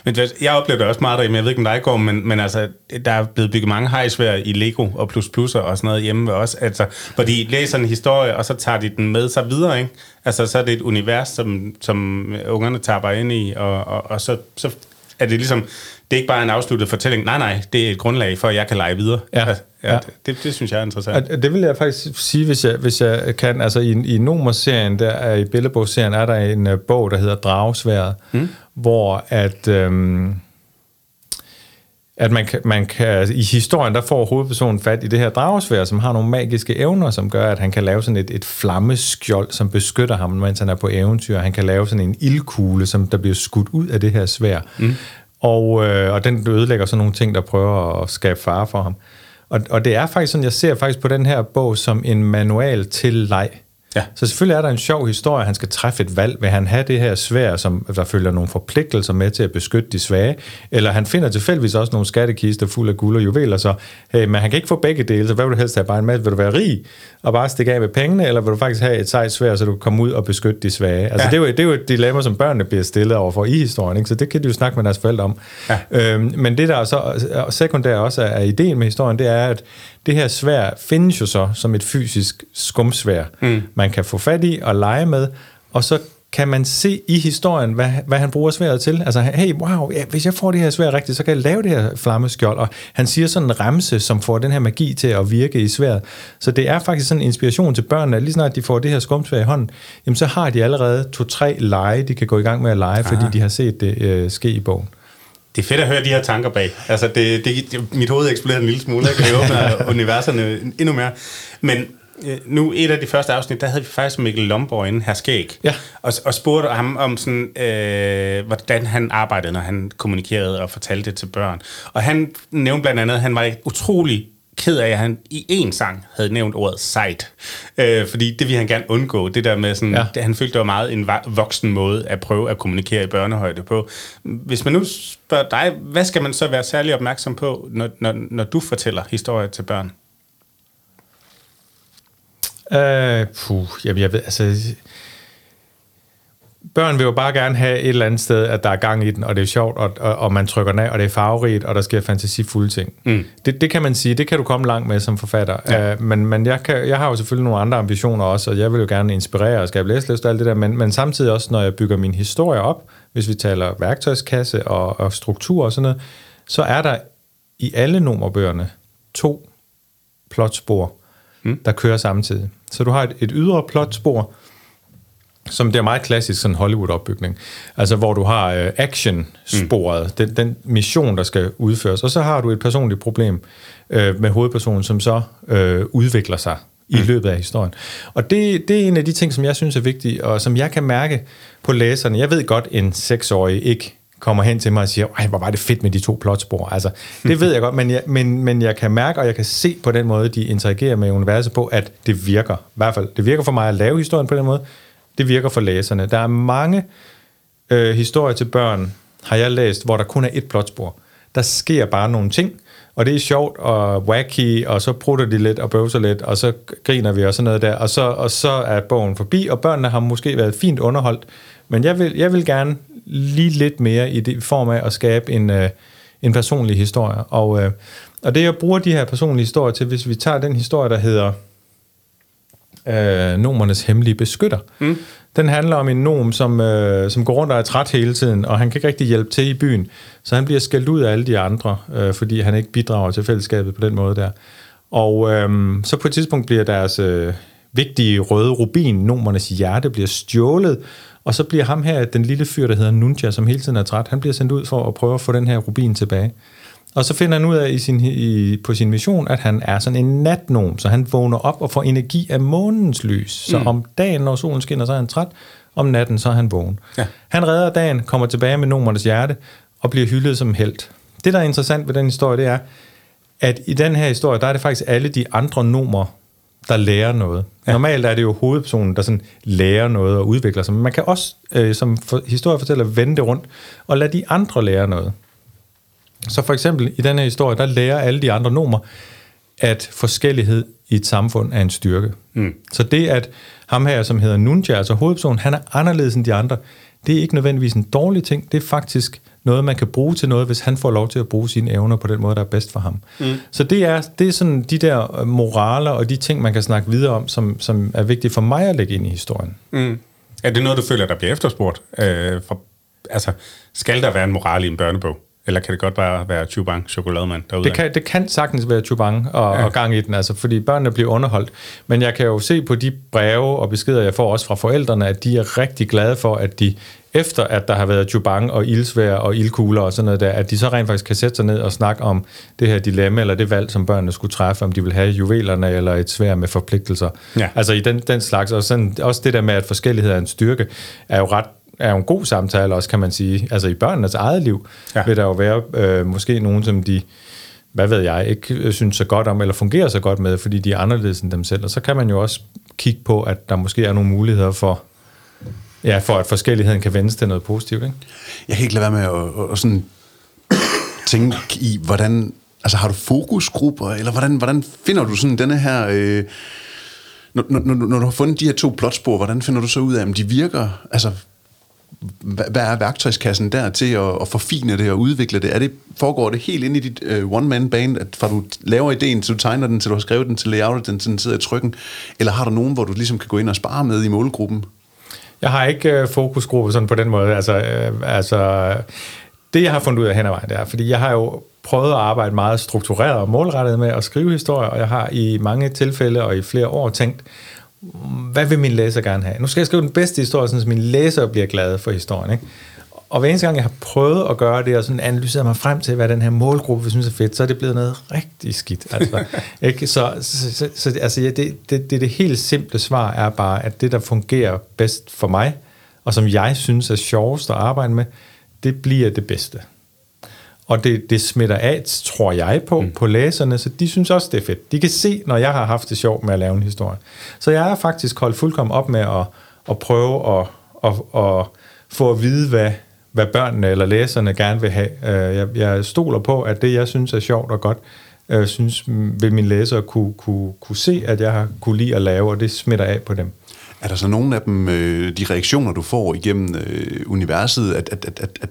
Men jeg oplever det også meget derhjemme. Jeg ved ikke, om dig går, men, men altså, der er blevet bygget mange hejsvær i Lego og plus plusser og sådan noget hjemme ved os. Altså, hvor de læser en historie, og så tager de den med sig videre, ikke? Altså, så er det et univers, som, som ungerne tapper ind i, og, og, og så, så er det ligesom, det er ikke bare en afsluttet fortælling. Nej, nej, det er et grundlag for, at jeg kan lege videre. Ja. Altså, ja, Ja. Det, det, synes jeg er interessant. Og det vil jeg faktisk sige, hvis jeg, hvis jeg kan. Altså i, i Nomer-serien, der er i billedbogsserien, er der en uh, bog, der hedder Dragsværet, mm. hvor at... Øhm, at man kan, man kan, i historien, der får hovedpersonen fat i det her dragesvær, som har nogle magiske evner, som gør, at han kan lave sådan et, et flammeskjold, som beskytter ham, mens han er på eventyr. Han kan lave sådan en ildkugle, som der bliver skudt ud af det her svær. Mm. Og, øh, og den ødelægger sådan nogle ting, der prøver at skabe fare for ham. Og, og det er faktisk sådan, jeg ser faktisk på den her bog som en manual til leg. Ja. Så selvfølgelig er der en sjov historie, han skal træffe et valg. Vil han have det her svær, som der følger nogle forpligtelser med til at beskytte de svage? Eller han finder tilfældigvis også nogle skattekister fuld af guld og juveler, så hey, men han kan ikke få begge dele, så hvad vil du helst have? Bare en masse? Vil du være rig og bare stikke af med pengene, eller vil du faktisk have et sejt svær, så du kan komme ud og beskytte de svage? Altså Ja. det, er jo, det er jo et dilemma, som børnene bliver stillet overfor i historien, ikke? så det kan de jo snakke med deres forældre om. Ja. Øhm, men det der er så sekundært også er, er ideen med historien, det er, at det her svær findes jo så som et fysisk skumsvær, mm. man kan få fat i og lege med, og så kan man se i historien, hvad, hvad han bruger sværet til. Altså, hey, wow, ja, hvis jeg får det her svær rigtigt, så kan jeg lave det her flammeskjold. Og han siger sådan en remse, som får den her magi til at virke i sværet. Så det er faktisk sådan en inspiration til børnene, at lige snart de får det her skumsvær i hånden, jamen så har de allerede to-tre lege, de kan gå i gang med at lege, fordi de har set det øh, ske i bogen. Det er fedt at høre de her tanker bag. Altså, det, det, mit hoved eksploderer en lille smule, ikke? Det åbner universerne endnu mere. Men øh, nu, et af de første afsnit, der havde vi faktisk Mikkel Lomborg inde, her skæg, Ja. og, og spurgte ham om, sådan, øh, hvordan han arbejdede, når han kommunikerede og fortalte det til børn. Og han nævnte blandt andet, at han var utrolig ked af, at han i en sang havde nævnt ordet sejt. Øh, fordi det ville han gerne undgå. Det der med sådan, Ja. det, han følte, det var meget en voksen måde at prøve at kommunikere i børnehøjde på. Hvis man nu spørger dig, hvad skal man så være særlig opmærksom på, når, når, når du fortæller historier til børn? Øh, puh, jamen jeg ved, altså... Børn vil jo bare gerne have et eller andet sted, at der er gang i den, og det er sjovt, og, og, og man trykker af, og det er farverigt, og der sker fantasifulde ting. Mm. Det, det kan man sige, det kan du komme langt med som forfatter. Ja. Uh, men men jeg, kan, jeg har jo selvfølgelig nogle andre ambitioner også, og jeg vil jo gerne inspirere og skabe læselyst og alt det der, men, men samtidig også, når jeg bygger min historie op, hvis vi taler værktøjskasse og, og struktur og sådan noget, så er der i alle nummerbøgerne to plotspor, mm. der kører samtidig. Så du har et, et ydre plotspor, som det er meget klassisk sådan Hollywood-opbygning. Altså hvor du har øh, action-sporet, mm. den, den mission, der skal udføres, og så har du et personligt problem øh, med hovedpersonen, som så øh, udvikler sig i løbet af historien. Og det, det er en af de ting, som jeg synes er vigtige, og som jeg kan mærke på læserne. Jeg ved godt, en seksårig ikke kommer hen til mig og siger, ej, hvor var det fedt med de to plotspor. Altså, det ved jeg godt, men jeg, men, men jeg kan mærke, og jeg kan se på den måde, de interagerer med universet på, at det virker. I hvert fald, det virker for mig at lave historien på den måde. Det virker for læserne. Der er mange øh, historier til børn, har jeg læst, hvor der kun er et plotspor. Der sker bare nogle ting, og det er sjovt og wacky, og så prutter de lidt og bøvser lidt, og så griner vi og sådan noget der, og så, og så er bogen forbi, og børnene har måske været fint underholdt, men jeg vil, jeg vil gerne lige lidt mere i det form af at skabe en, øh, en personlig historie. Og, øh, og det, jeg bruger de her personlige historier til, hvis vi tager den historie, der hedder øh, nomernes hemmelige beskytter. Mm. Den handler om en nom, som, øh, som går rundt og er træt hele tiden, og han kan ikke rigtig hjælpe til i byen, så han bliver skældt ud af alle de andre, øh, fordi han ikke bidrager til fællesskabet på den måde der. Og øh, så på et tidspunkt bliver deres øh, vigtige røde rubin, nomernes hjerte, bliver stjålet, og så bliver ham her, den lille fyr, der hedder Nunja, som hele tiden er træt, han bliver sendt ud for at prøve at få den her rubin tilbage. Og så finder han ud af i sin, i, på sin mission, at han er sådan en natnom, så han vågner op og får energi af månens lys. Så mm. om dagen, når solen skinner, så er han træt. Om natten, så er han vågen. Ja. Han redder dagen, kommer tilbage med nomernes hjerte og bliver hyldet som held. Det, der er interessant ved den historie, det er, at i den her historie, der er det faktisk alle de andre nomer, der lærer noget. Ja. Normalt er det jo hovedpersonen, der sådan lærer noget og udvikler sig, men man kan også øh, som for, historiefortæller vende det rundt og lade de andre lære noget. Så for eksempel i den her historie, der lærer alle de andre nomer, at forskellighed i et samfund er en styrke. Mm. Så det, at ham her, som hedder Nunja, altså hovedpersonen, han er anderledes end de andre, det er ikke nødvendigvis en dårlig ting, det er faktisk noget, man kan bruge til noget, hvis han får lov til at bruge sine evner på den måde, der er bedst for ham. Mm. Så det er, det er sådan de der øh, moraler og de ting, man kan snakke videre om, som, som er vigtige for mig at lægge ind i historien. Mm. Er det noget, du føler, der bliver efterspurgt? Øh, for, altså, skal der være en moral i en børnebog? Eller kan det godt bare være Chubang, chokolademand derude? Det kan, det kan sagtens være Chubang og, ja. og gang i den, altså, fordi børnene bliver underholdt. Men jeg kan jo se på de breve og beskeder, jeg får også fra forældrene, at de er rigtig glade for, at de efter at der har været Chubang og ildsvær og ildkugler og sådan noget der, at de så rent faktisk kan sætte sig ned og snakke om det her dilemma, eller det valg, som børnene skulle træffe, om de vil have juvelerne eller et svær med forpligtelser. Ja. Altså i den, den slags, og sådan, også det der med, at forskellighed er en styrke, er jo ret er jo en god samtale også, kan man sige. Altså i børnenes eget liv ja. Vil der jo være øh, måske nogen, som de, hvad ved jeg, ikke synes så godt om, eller fungerer så godt med, fordi de er anderledes end dem selv. Og så kan man jo også kigge på, at der måske er nogle muligheder for, ja, for at forskelligheden kan vendes til noget positivt. Ikke? Jeg kan ikke lade være med at, at, sådan tænke i, hvordan... Altså, har du fokusgrupper, eller hvordan, hvordan finder du sådan denne her... Øh, når, når, når, når du har fundet de her to plotspor, hvordan finder du så ud af, om de virker? Altså, hvad, er værktøjskassen der til at, at forfine det og udvikle det? Er det? Foregår det helt ind i dit uh, one-man-band, at fra du laver ideen, til du tegner den, til du har skrevet den, til layoutet den, til den sidder i trykken? Eller har du nogen, hvor du ligesom kan gå ind og spare med i målgruppen? Jeg har ikke øh, fokusgruppe sådan på den måde. Altså, øh, altså, det jeg har fundet ud af hen ad vejen, det er, fordi jeg har jo prøvet at arbejde meget struktureret og målrettet med at skrive historier, og jeg har i mange tilfælde og i flere år tænkt, hvad vil min læser gerne have? Nu skal jeg skrive den bedste historie, så min læser bliver glad for historien. Ikke? Og hver eneste gang, jeg har prøvet at gøre det, og sådan analyseret mig frem til, hvad den her målgruppe vi synes er fedt, så er det blevet noget rigtig skidt. Altså, ikke? Så, så, så, så altså, ja, det, det, det, det helt simple svar er bare, at det, der fungerer bedst for mig, og som jeg synes er sjovest at arbejde med, det bliver det bedste. Og det, det smitter af, tror jeg på, mm. på læserne, så de synes også, det er fedt. De kan se, når jeg har haft det sjovt med at lave en historie. Så jeg er faktisk holdt fuldkommen op med at, at prøve at, at, at få at vide, hvad, hvad børnene eller læserne gerne vil have. Øh, jeg, jeg stoler på, at det, jeg synes er sjovt og godt, øh, synes, vil mine læsere kunne, kunne, kunne se, at jeg har kunne lide at lave, og det smitter af på dem. Er der så nogle af dem, øh, de reaktioner, du får igennem universet, at, at, at, at, at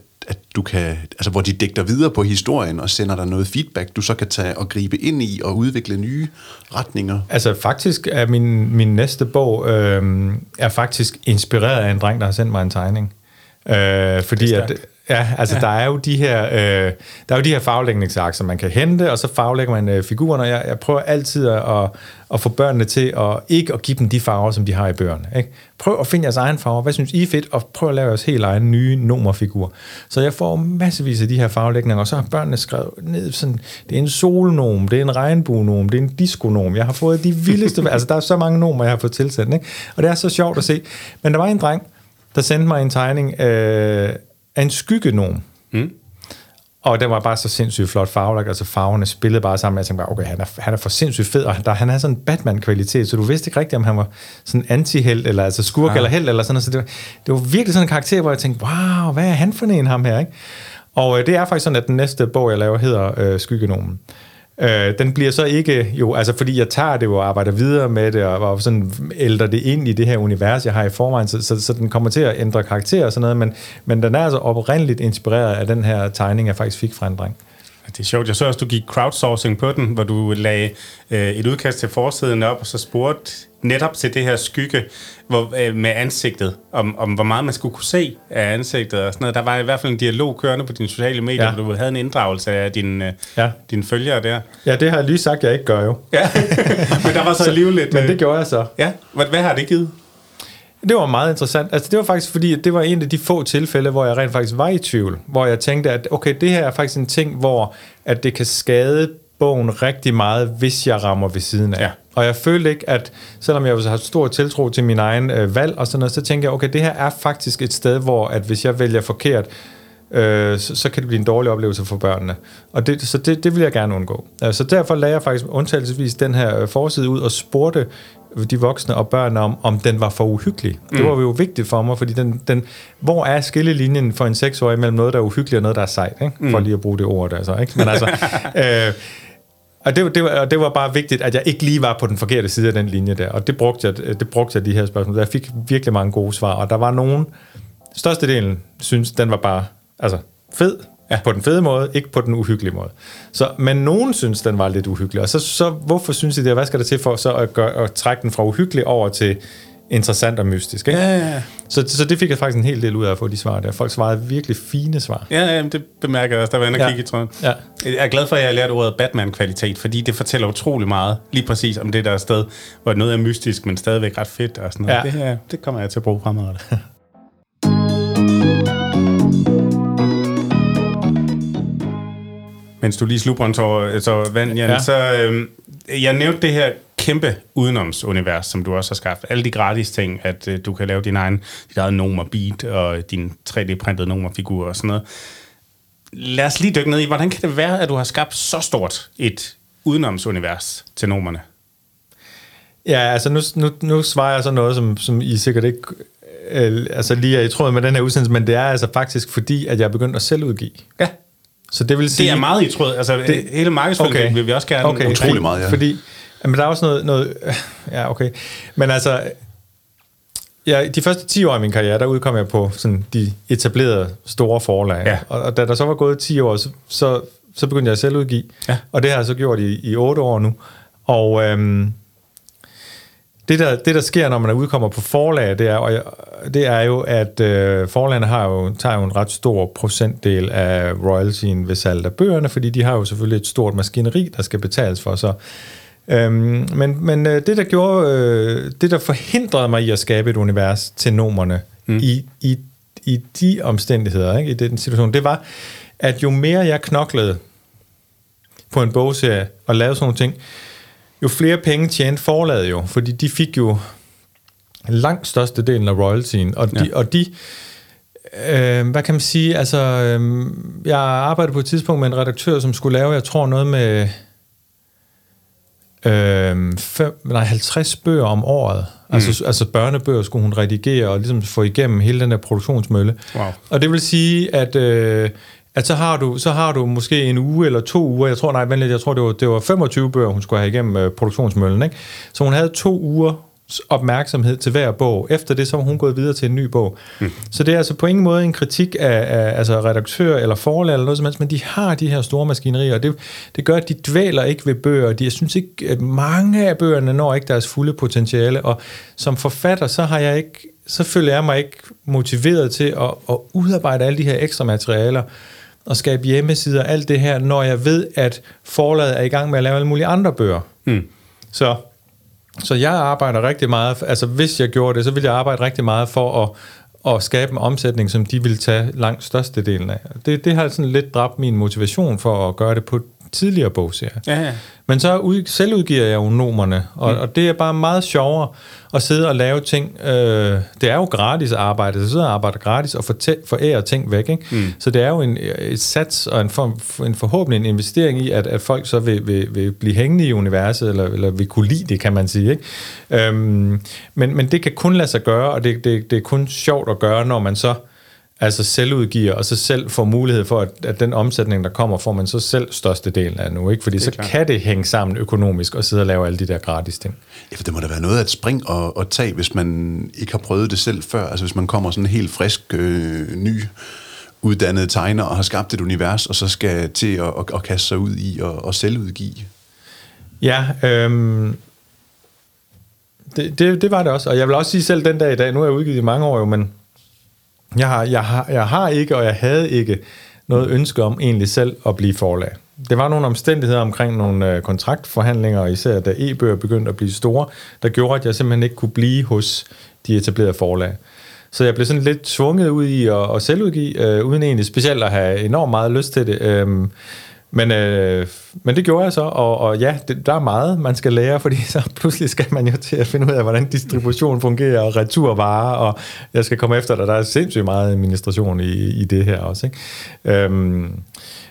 du kan, altså hvor de dækker videre på historien og sender dig noget feedback, du så kan tage og gribe ind i og udvikle nye retninger? Altså faktisk er min, min næste bog øh, er faktisk inspireret af en dreng, der har sendt mig en tegning. Øh, fordi at, ja, altså ja. der er jo de her, øh, der er jo de her faglægningsakser, man kan hente, og så faglægger man øh, figurerne. Jeg, jeg prøver altid at, at få børnene til at ikke at give dem de farver, som de har i bøgerne. Ikke? Prøv at finde jeres egen farver. Hvad synes I er fedt? Og prøv at lave jeres helt egen nye nummerfigur. Så jeg får massevis af de her faglægninger, og så har børnene skrevet ned sådan, det er en solnom, det er en regnbuenom, det er en diskonom. Jeg har fået de vildeste, altså der er så mange nomer, jeg har fået tilsendt. Ikke? Og det er så sjovt at se. Men der var en dreng, der sendte mig en tegning øh, af en skyggenom. Mm. Og den var bare så sindssygt flot farvelagt, altså farverne spillede bare sammen. Jeg tænkte bare, okay, han er, han er for sindssygt fed, og der, han har sådan en Batman-kvalitet, så du vidste ikke rigtigt, om han var sådan anti-held, eller altså skurk ja. eller held, eller sådan Så det var, det var virkelig sådan en karakter, hvor jeg tænkte, wow, hvad er han for en, ham her, ikke? Og øh, det er faktisk sådan, at den næste bog, jeg laver, hedder øh, Skyggenomen. Øh, Øh, den bliver så ikke, jo, altså fordi jeg tager det og arbejder videre med det, og, og sådan ældrer det ind i det her univers, jeg har i forvejen, så, så, så den kommer til at ændre karakter og sådan noget, men, men den er altså oprindeligt inspireret af den her tegning, jeg faktisk fik fra en dreng. Det er sjovt. Jeg så også, du gik crowdsourcing på den, hvor du lagde øh, et udkast til forsiden op, og så spurgte netop til det her skygge hvor, øh, med ansigtet, om, om hvor meget man skulle kunne se af ansigtet og sådan noget. Der var i hvert fald en dialog kørende på dine sociale medier, ja. hvor du havde en inddragelse af dine, øh, ja. dine følgere der. Ja, det har jeg lige sagt, jeg ikke gør jo. Ja, men der var så, så alligevel lidt... Men det øh, gjorde jeg så. Ja, hvad, hvad har det givet? Det var meget interessant. Altså, det var faktisk fordi, at det var en af de få tilfælde, hvor jeg rent faktisk var i tvivl. Hvor jeg tænkte, at okay, det her er faktisk en ting, hvor at det kan skade bogen rigtig meget, hvis jeg rammer ved siden af. Ja. Og jeg følte ikke, at selvom jeg har stor tiltro til min egen øh, valg og sådan noget, så tænker jeg, okay, det her er faktisk et sted, hvor at hvis jeg vælger forkert, øh, så, så kan det blive en dårlig oplevelse for børnene. Og det, så det, det vil jeg gerne undgå. Øh, så derfor lagde jeg faktisk undtagelsesvis den her øh, forside ud og spurgte de voksne og børn om, om den var for uhyggelig. Mm. Det var jo vigtigt for mig, fordi den, den, hvor er skillelinjen for en seksårig mellem noget, der er uhyggeligt og noget, der er sejt? Ikke? Mm. For lige at bruge det ord, altså. Ikke? Men altså, øh, og det, det, var, det var bare vigtigt, at jeg ikke lige var på den forkerte side af den linje der. Og det brugte jeg, det brugte jeg de her spørgsmål. Jeg fik virkelig mange gode svar, og der var nogen, størstedelen synes, den var bare altså, fed, Ja. På den fede måde, ikke på den uhyggelige måde. Så, men nogen synes, den var lidt uhyggelig. Og så, så hvorfor synes I det? Hvad skal der til for så at, gøre, at trække den fra uhyggelig over til interessant og mystisk? Ikke? Ja, ja, ja. Så, så det fik jeg faktisk en hel del ud af at få de svar der. Folk svarede virkelig fine svar. Ja, ja det bemærker jeg også, der var en at kigge i tråden. Ja. Jeg er glad for, at jeg har lært ordet Batman-kvalitet, fordi det fortæller utrolig meget lige præcis om det der sted, hvor noget er mystisk, men stadigvæk ret fedt og sådan noget. Ja. Det, her, det kommer jeg til at bruge fremadrettet. mens du lige slubrer en tår, så vand, Jan, ja. så øh, jeg nævnte det her kæmpe udenomsunivers, som du også har skabt. Alle de gratis ting, at øh, du kan lave din egen, dit eget nummer beat og din 3D-printede nummerfigur og sådan noget. Lad os lige dykke ned i, hvordan kan det være, at du har skabt så stort et udenomsunivers til numerne? Ja, altså nu, nu, nu svarer jeg så noget, som, som I sikkert ikke øh, altså lige er i tråd med den her udsendelse, men det er altså faktisk fordi, at jeg er begyndt at selv udgive. Ja. Så det vil sige... Det er meget i tråd. Altså, det, hele markedsføringen okay, vil vi også gerne... Okay, utrolig meget, ja. Fordi, men der er også noget, noget... Ja, okay. Men altså, Ja, de første 10 år af min karriere, der udkom jeg på sådan de etablerede store forlag. Ja. Og, og da der så var gået 10 år, så, så, så begyndte jeg at selv udgive. Ja. Og det har jeg så gjort i, i 8 år nu. Og øhm, det der, det, der sker, når man er udkommer på forlag, det er, og jeg, det er jo, at øh, forlagene har jo, tager jo en ret stor procentdel af royaltyen ved salg af bøgerne, fordi de har jo selvfølgelig et stort maskineri, der skal betales for. Så, øhm, men men øh, det, der gjorde, øh, det, der forhindrede mig i at skabe et univers til nomerne mm. i, i, i de omstændigheder, ikke, i den situation, det var, at jo mere jeg knoklede på en bogserie og lavede sådan nogle ting, jo flere penge tjente forlaget jo, fordi de fik jo langt største delen af royaltyen, og de, ja. og de øh, hvad kan man sige, altså, øh, jeg arbejdede på et tidspunkt med en redaktør, som skulle lave, jeg tror noget med øh, fem, nej, 50 bøger om året. Mm. Altså, altså børnebøger skulle hun redigere og ligesom få igennem hele den der produktionsmølle. Wow. Og det vil sige, at øh, at så har du, så har du måske en uge eller to uger, jeg tror, nej, vent lidt, jeg tror, det var, det var 25 bøger, hun skulle have igennem øh, produktionsmøllen, ikke? Så hun havde to uger opmærksomhed til hver bog. Efter det, så var hun gået videre til en ny bog. Mm. Så det er altså på ingen måde en kritik af, af altså redaktør eller forlag eller noget som helst, men de har de her store maskinerier, og det, det gør, at de dvæler ikke ved bøger. De, jeg synes ikke, at mange af bøgerne når ikke deres fulde potentiale, og som forfatter, så har jeg ikke, så føler jeg mig ikke motiveret til at, at udarbejde alle de her ekstra materialer, og skabe hjemmesider alt det her, når jeg ved, at forlaget er i gang med at lave alle mulige andre bøger. Mm. Så, så jeg arbejder rigtig meget, altså hvis jeg gjorde det, så ville jeg arbejde rigtig meget for at, at skabe en omsætning, som de vil tage langt størstedelen af. Det, det har sådan lidt dræbt min motivation for at gøre det på tidligere bogserier. Ja, ja. Men så ud, selvudgiver jeg jo nomerne, og, mm. og det er bare meget sjovere at sidde og lave ting. Øh, det er jo gratis arbejde, så sidder og arbejder gratis og forærer ting væk. Ikke? Mm. Så det er jo en, et sats og en, form, en forhåbentlig en investering i, at, at folk så vil, vil, vil blive hængende i universet, eller, eller vil kunne lide det, kan man sige. Ikke? Øhm, men, men det kan kun lade sig gøre, og det, det, det er kun sjovt at gøre, når man så altså selvudgiver, og så selv får mulighed for, at, at den omsætning, der kommer, får man så selv største del af nu, ikke? Fordi så klart. kan det hænge sammen økonomisk og sidde og lave alle de der gratis ting. Ja, for det må da være noget af et spring at, at tage, hvis man ikke har prøvet det selv før. Altså hvis man kommer sådan helt frisk, øh, ny uddannet tegner og har skabt et univers, og så skal til at, at, at kaste sig ud i og, og selvudgive. Ja, øhm, det, det, det var det også. Og jeg vil også sige selv den dag i dag, nu er jeg udgivet i mange år jo, men jeg har, jeg, har, jeg har ikke, og jeg havde ikke noget ønske om egentlig selv at blive forlag. Det var nogle omstændigheder omkring nogle øh, kontraktforhandlinger, især da e-bøger begyndte at blive store, der gjorde, at jeg simpelthen ikke kunne blive hos de etablerede forlag. Så jeg blev sådan lidt tvunget ud i at, at selvudgive, øh, uden egentlig specielt at have enormt meget lyst til det. Øh, men, øh, men det gjorde jeg så, og, og ja, det, der er meget, man skal lære, fordi så pludselig skal man jo til at finde ud af, hvordan distribution fungerer, og returvarer, og jeg skal komme efter dig. Der er sindssygt meget administration i, i det her også. Ikke? Øhm,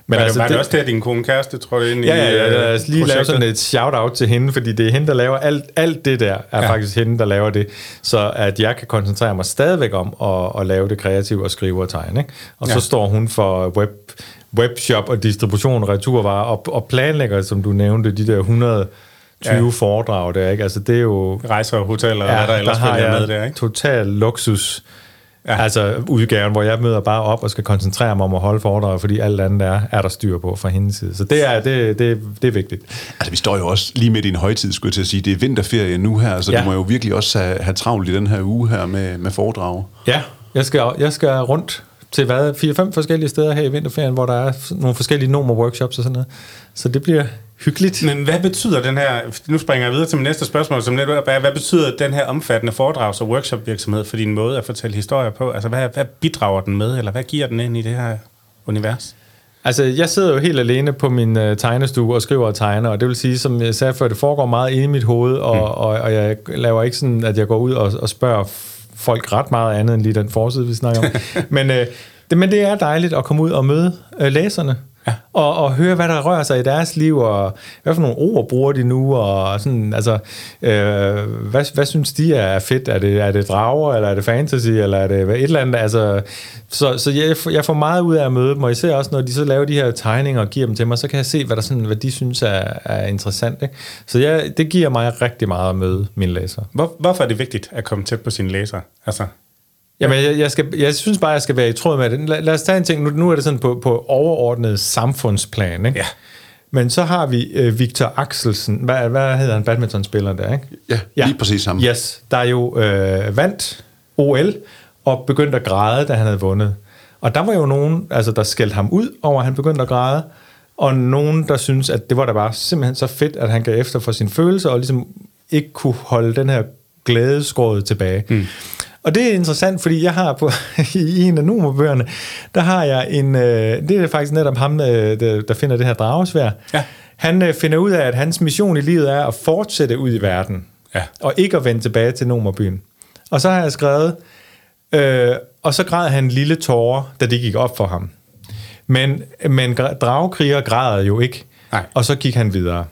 men var, altså, var det, det også det, at din kone kæreste trådte ind ja, i Ja, ja, lad os lige lave sådan et shout-out til hende, fordi det er hende, der laver alt, alt det der, er ja. faktisk hende, der laver det, så at jeg kan koncentrere mig stadigvæk om at, at lave det kreative og skrive og tegne. Ikke? Og ja. så står hun for web webshop og distribution og returvarer, og, og planlægger, som du nævnte, de der 120 ja. foredrag der, ikke? Altså, det er jo... Rejser og hoteller, ja, hvad der ellers der følger med der, ikke? total luksus. Ja. Altså udgaven, hvor jeg møder bare op og skal koncentrere mig om at holde foredrag, fordi alt andet er, er der styr på fra hendes side. Så det er, det, det, det er vigtigt. Altså vi står jo også lige midt i en højtid, skulle jeg til at sige. Det er vinterferie nu her, så ja. du må jo virkelig også have, have travlt i den her uge her med, med foredrag. Ja, jeg skal, jeg skal rundt til hvad, fire-fem forskellige steder her i vinterferien, hvor der er nogle forskellige nomer-workshops og sådan noget. Så det bliver hyggeligt. Men hvad betyder den her, nu springer jeg videre til min næste spørgsmål, som netop er, hvad betyder den her omfattende foredrags- og workshop-virksomhed for din måde at fortælle historier på? Altså, hvad, hvad bidrager den med, eller hvad giver den ind i det her univers? Altså, jeg sidder jo helt alene på min uh, tegnestue og skriver og tegner, og det vil sige, som jeg sagde før, det foregår meget inde i mit hoved, og, mm. og, og jeg laver ikke sådan, at jeg går ud og, og spørger folk ret meget andet end lige den forside, vi snakker om. men, øh, det, men det er dejligt at komme ud og møde øh, læserne. Ja. Og, og høre, hvad der rører sig i deres liv, og hvad for nogle ord bruger de nu, og sådan, altså, øh, hvad, hvad synes de er fedt? Er det, er det drager, eller er det fantasy, eller er det et eller andet? Altså, så så jeg, jeg får meget ud af at møde dem, og især også, når de så laver de her tegninger og giver dem til mig, så kan jeg se, hvad, der sådan, hvad de synes er, er interessant. Ikke? Så jeg, det giver mig rigtig meget at møde mine læsere. Hvor, hvorfor er det vigtigt at komme tæt på sine læsere? Altså, Jamen, jeg, jeg, skal, jeg synes bare, jeg skal være i tråd med det. Lad, lad os tage en ting. Nu, nu er det sådan på, på overordnet samfundsplan. Ikke? Ja. Men så har vi øh, Victor Axelsen. Hvad, hvad hedder han? Badmintonspiller der, ikke? Ja, ja. lige præcis ham. Yes, der er jo øh, vandt OL og begyndte at græde, da han havde vundet. Og der var jo nogen, altså, der skældte ham ud over, at han begyndte at græde, og nogen, der synes, at det var da bare simpelthen så fedt, at han gav efter for sine følelser, og ligesom ikke kunne holde den her glædeskråd tilbage. Mm. Og det er interessant, fordi jeg har på, i en af numerbøgerne, der har jeg en, øh, det er faktisk netop ham, øh, der, der finder det her dragesvær. Ja. Han øh, finder ud af, at hans mission i livet er at fortsætte ud i verden, ja. og ikke at vende tilbage til numerbyen. Og så har jeg skrevet, øh, og så græd han en lille tårer, da det gik op for ham. Men, men dragekriger græder jo ikke, Nej. og så gik han videre.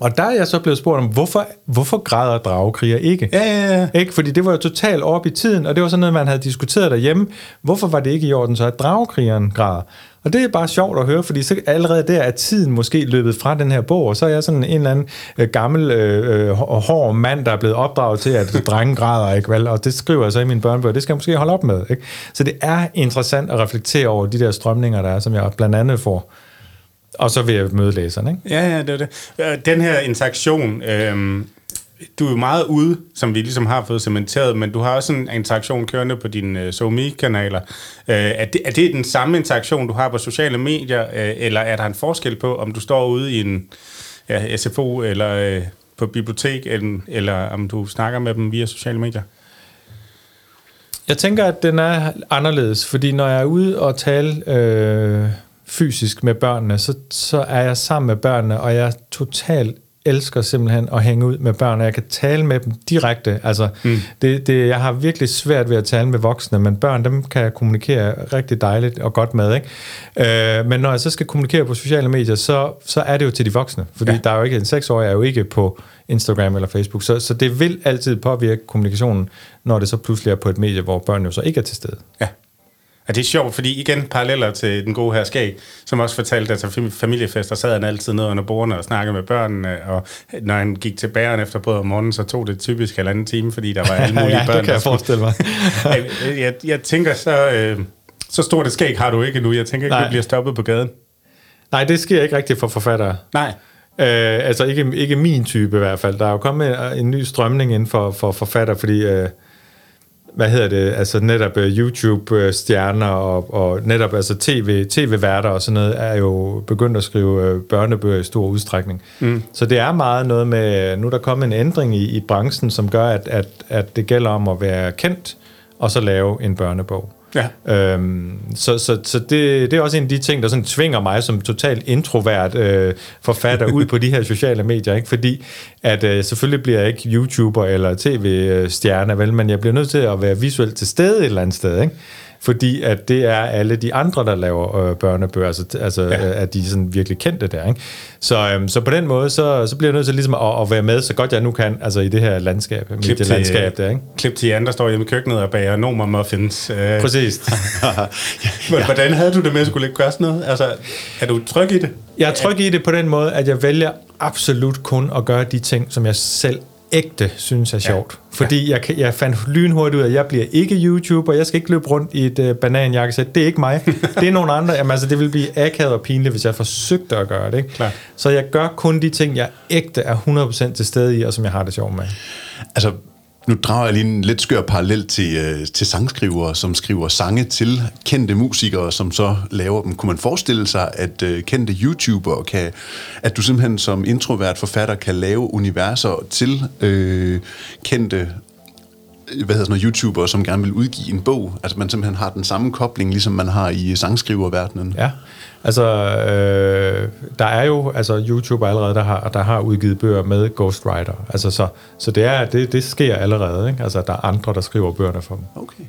Og der er jeg så blevet spurgt om, hvorfor, hvorfor græder dragekriger ikke? Ja, ja, ja. Ikke? Fordi det var jo totalt op i tiden, og det var sådan noget, man havde diskuteret derhjemme. Hvorfor var det ikke i orden så, at dragkrigeren græder? Og det er bare sjovt at høre, fordi så allerede der er tiden måske løbet fra den her bog, og så er jeg sådan en eller anden øh, gammel, øh, øh hård mand, der er blevet opdraget til, at drenge græder, ikke vel? Og det skriver jeg så i min børnebøger, det skal jeg måske holde op med, ikke? Så det er interessant at reflektere over de der strømninger, der er, som jeg blandt andet får og så vil jeg møde læseren, ikke? Ja, ja, det er det. Øh, den her interaktion, øh, du er jo meget ude, som vi ligesom har fået cementeret, men du har også en interaktion kørende på dine uh, SoMe-kanaler. Uh, er, det, er det den samme interaktion, du har på sociale medier, uh, eller er der en forskel på, om du står ude i en ja, SFO eller uh, på bibliotek, eller, eller om du snakker med dem via sociale medier? Jeg tænker, at den er anderledes, fordi når jeg er ude og tale øh, fysisk med børnene, så, så er jeg sammen med børnene, og jeg totalt elsker simpelthen at hænge ud med børn, og jeg kan tale med dem direkte. Altså, mm. det, det, jeg har virkelig svært ved at tale med voksne, men børn, dem kan jeg kommunikere rigtig dejligt og godt med. Ikke? Øh, men når jeg så skal kommunikere på sociale medier, så, så er det jo til de voksne, fordi ja. der er jo ikke en seksårig, er jo ikke på Instagram eller Facebook, så, så det vil altid påvirke kommunikationen, når det så pludselig er på et medie, hvor børn jo så ikke er til stede. Ja. Ja, det er sjovt, fordi igen paralleller til den gode her skag, som også fortalte, at til familiefester sad han altid ned under bordene og snakkede med børnene, og når han gik til bæren efter brød om morgenen, så tog det typisk en anden time, fordi der var alle mulige ja, børn. det kan jeg forestille mig. jeg, jeg, jeg tænker, så, øh, så stort et skæg har du ikke nu. Jeg tænker ikke, Nej. du bliver stoppet på gaden. Nej, det sker ikke rigtigt for forfattere. Nej. Øh, altså ikke, ikke min type i hvert fald. Der er jo kommet en ny strømning inden for, for forfatter, fordi... Øh, hvad hedder det, altså netop uh, YouTube-stjerner og, og netop altså TV, tv-værter og sådan noget, er jo begyndt at skrive uh, børnebøger i stor udstrækning. Mm. Så det er meget noget med, nu er der kommet en ændring i, i branchen, som gør, at, at, at det gælder om at være kendt, og så lave en børnebog. Ja. Øhm, så så, så det, det er også en af de ting, der sådan tvinger mig som totalt introvert øh, forfatter ud på de her sociale medier, ikke? fordi at øh, selvfølgelig bliver jeg ikke YouTuber eller tv-stjerne, vel, men jeg bliver nødt til at være visuelt til stede et eller andet sted. Ikke? Fordi at det er alle de andre, der laver øh, børnebøger, altså, altså ja. øh, at de sådan virkelig kendte der. Ikke? Så, øhm, så på den måde, så, så bliver jeg nødt til ligesom at, at være med, så godt jeg nu kan, altså i det her landskab, klip til, landskab der. Ikke? Klip til Jan, der står hjemme i køkkenet og bager nomer muffins. Øh. Præcis. ja. Hvordan havde du det med at skulle gøre sådan noget? Altså, er du tryg i det? Jeg er tryg i det på den måde, at jeg vælger absolut kun at gøre de ting, som jeg selv ægte synes er sjovt. Ja. Fordi jeg, jeg fandt lynhurtigt ud af, at jeg bliver ikke YouTuber, jeg skal ikke løbe rundt i et uh, bananjakkesæt. Det er ikke mig. det er nogen andre. Jamen, altså, det vil blive akavet og pinligt, hvis jeg forsøgte at gøre det. Ikke? Klar. Så jeg gør kun de ting, jeg ægte er 100% til stede i, og som jeg har det sjovt med. Altså, nu drager jeg lige en lidt skør parallel til, øh, til sangskrivere, som skriver sange til kendte musikere, som så laver dem. Kunne man forestille sig, at øh, kendte YouTubere kan, at du simpelthen som introvert forfatter kan lave universer til øh, kendte hvad hedder sådan noget, YouTuber, som gerne vil udgive en bog. Altså man simpelthen har den samme kobling, ligesom man har i sangskriververdenen. Ja, altså øh, der er jo altså YouTuber allerede, der har, der har udgivet bøger med Ghostwriter. Altså så, så det, er, det, det sker allerede, ikke? Altså der er andre, der skriver bøgerne for dem. Okay.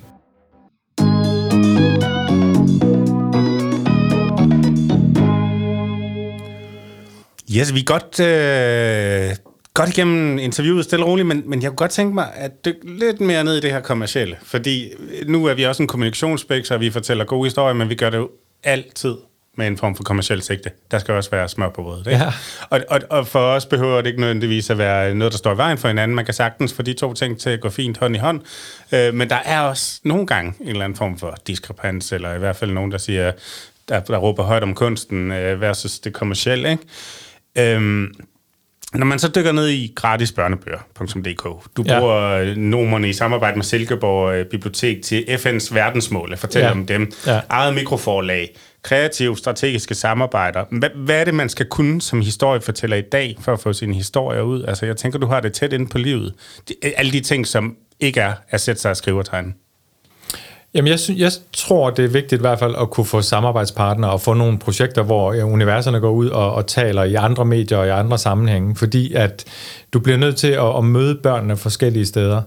Yes, vi er godt øh, godt igennem interviewet stille og roligt, men, men jeg kunne godt tænke mig at dykke lidt mere ned i det her kommercielle. Fordi nu er vi også en kommunikationsspæk, så vi fortæller gode historier, men vi gør det jo altid med en form for kommersielt sigte. Der skal også være smør på brødet. Ikke? Ja. Og, og, og for os behøver det ikke nødvendigvis at være noget, der står i vejen for hinanden. Man kan sagtens få de to ting til at gå fint hånd i hånd. Øh, men der er også nogle gange en eller anden form for diskrepans, eller i hvert fald nogen, der siger, der, der råber højt om kunsten øh, versus det kommercielle, ikke? Øhm, når man så dykker ned i gratisbørnebøger.dk, du Ja. bruger ja. numrene i samarbejde med Silkeborg øh, Bibliotek til FN's verdensmål, at fortælle ja. om dem, Ja. eget mikroforlag, kreative, strategiske samarbejder. Hvad, hvad er det, man skal kunne som historiefortæller i dag, for at få sine historier ud? Altså, jeg tænker, du har det tæt inde på livet. De, alle de ting, som ikke er at sætte sig og skrive og tegne. Jamen, jeg, sy- jeg tror, det er vigtigt i hvert fald at kunne få samarbejdspartnere og få nogle projekter, hvor ja, universerne går ud og, og taler i andre medier og i andre sammenhænge, fordi at du bliver nødt til at, at møde børnene forskellige steder.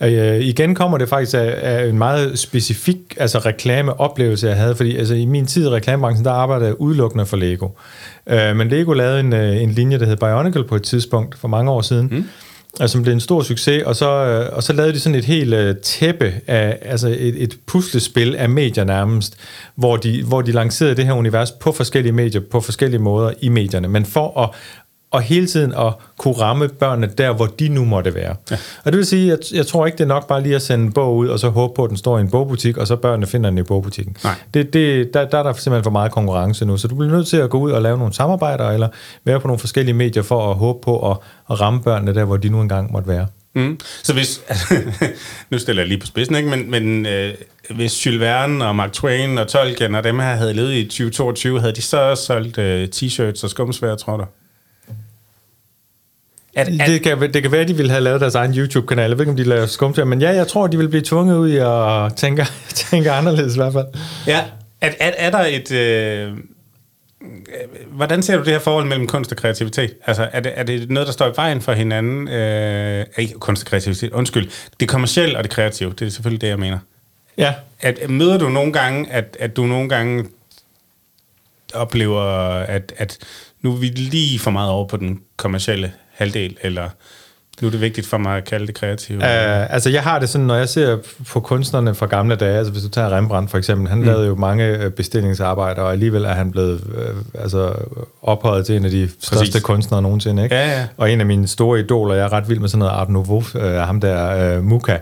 Ja. Øh, igen kommer det faktisk af, af en meget specifik altså reklameoplevelse, jeg havde, fordi altså, i min tid i reklamebranchen, der arbejdede jeg udelukkende for Lego. Øh, men Lego lavede en, øh, en linje, der hed Bionicle på et tidspunkt for mange år siden, mm og som blev en stor succes, og så, øh, og så lavede de sådan et helt øh, tæppe af, altså et, et puslespil af medier nærmest, hvor de, hvor de lancerede det her univers på forskellige medier, på forskellige måder i medierne, men for at, og hele tiden at kunne ramme børnene der, hvor de nu måtte være. Ja. Og det vil sige, at jeg tror ikke, det er nok bare lige at sende en bog ud, og så håbe på, at den står i en bogbutik, og så børnene finder den i bogbutikken. Nej. Det, det, der, der er der simpelthen for meget konkurrence nu, så du bliver nødt til at gå ud og lave nogle samarbejder, eller være på nogle forskellige medier for at håbe på at, at ramme børnene der, hvor de nu engang måtte være. Mm. Så hvis, nu stiller jeg lige på spidsen, ikke? men, men øh, hvis Jules Verne og Mark Twain og Tolkien og dem her havde levet i 2022, havde de så solgt øh, t-shirts og skumsvær, tror du? At, at, Det kan, det kan være, at de ville have lavet deres egen YouTube-kanal. Jeg ved ikke, om de laver skumtør, men ja, jeg tror, de vil blive tvunget ud i at tænke, tænke anderledes i hvert fald. ja, at, at, er der et... Øh, hvordan ser du det her forhold mellem kunst og kreativitet? Altså, er det, er det noget, der står i vejen for hinanden? Øh, ikke kunst og kreativitet, undskyld. Det kommercielle og det kreative, det er selvfølgelig det, jeg mener. Ja, At, møder du nogle gange, at, at du nogle gange oplever, at, at nu er vi lige for meget over på den kommercielle halvdel, eller nu er det vigtigt for mig at kalde det kreative? Uh, altså jeg har det sådan, når jeg ser på kunstnerne fra gamle dage, altså hvis du tager Rembrandt for eksempel, han mm. lavede jo mange øh, bestillingsarbejder, og alligevel er han blevet øh, altså, ophøjet til en af de største Præcis. kunstnere nogensinde. Ikke? Ja, ja. Og en af mine store idoler, jeg er ret vild med sådan noget Art Nouveau, øh, ham der øh, Muka,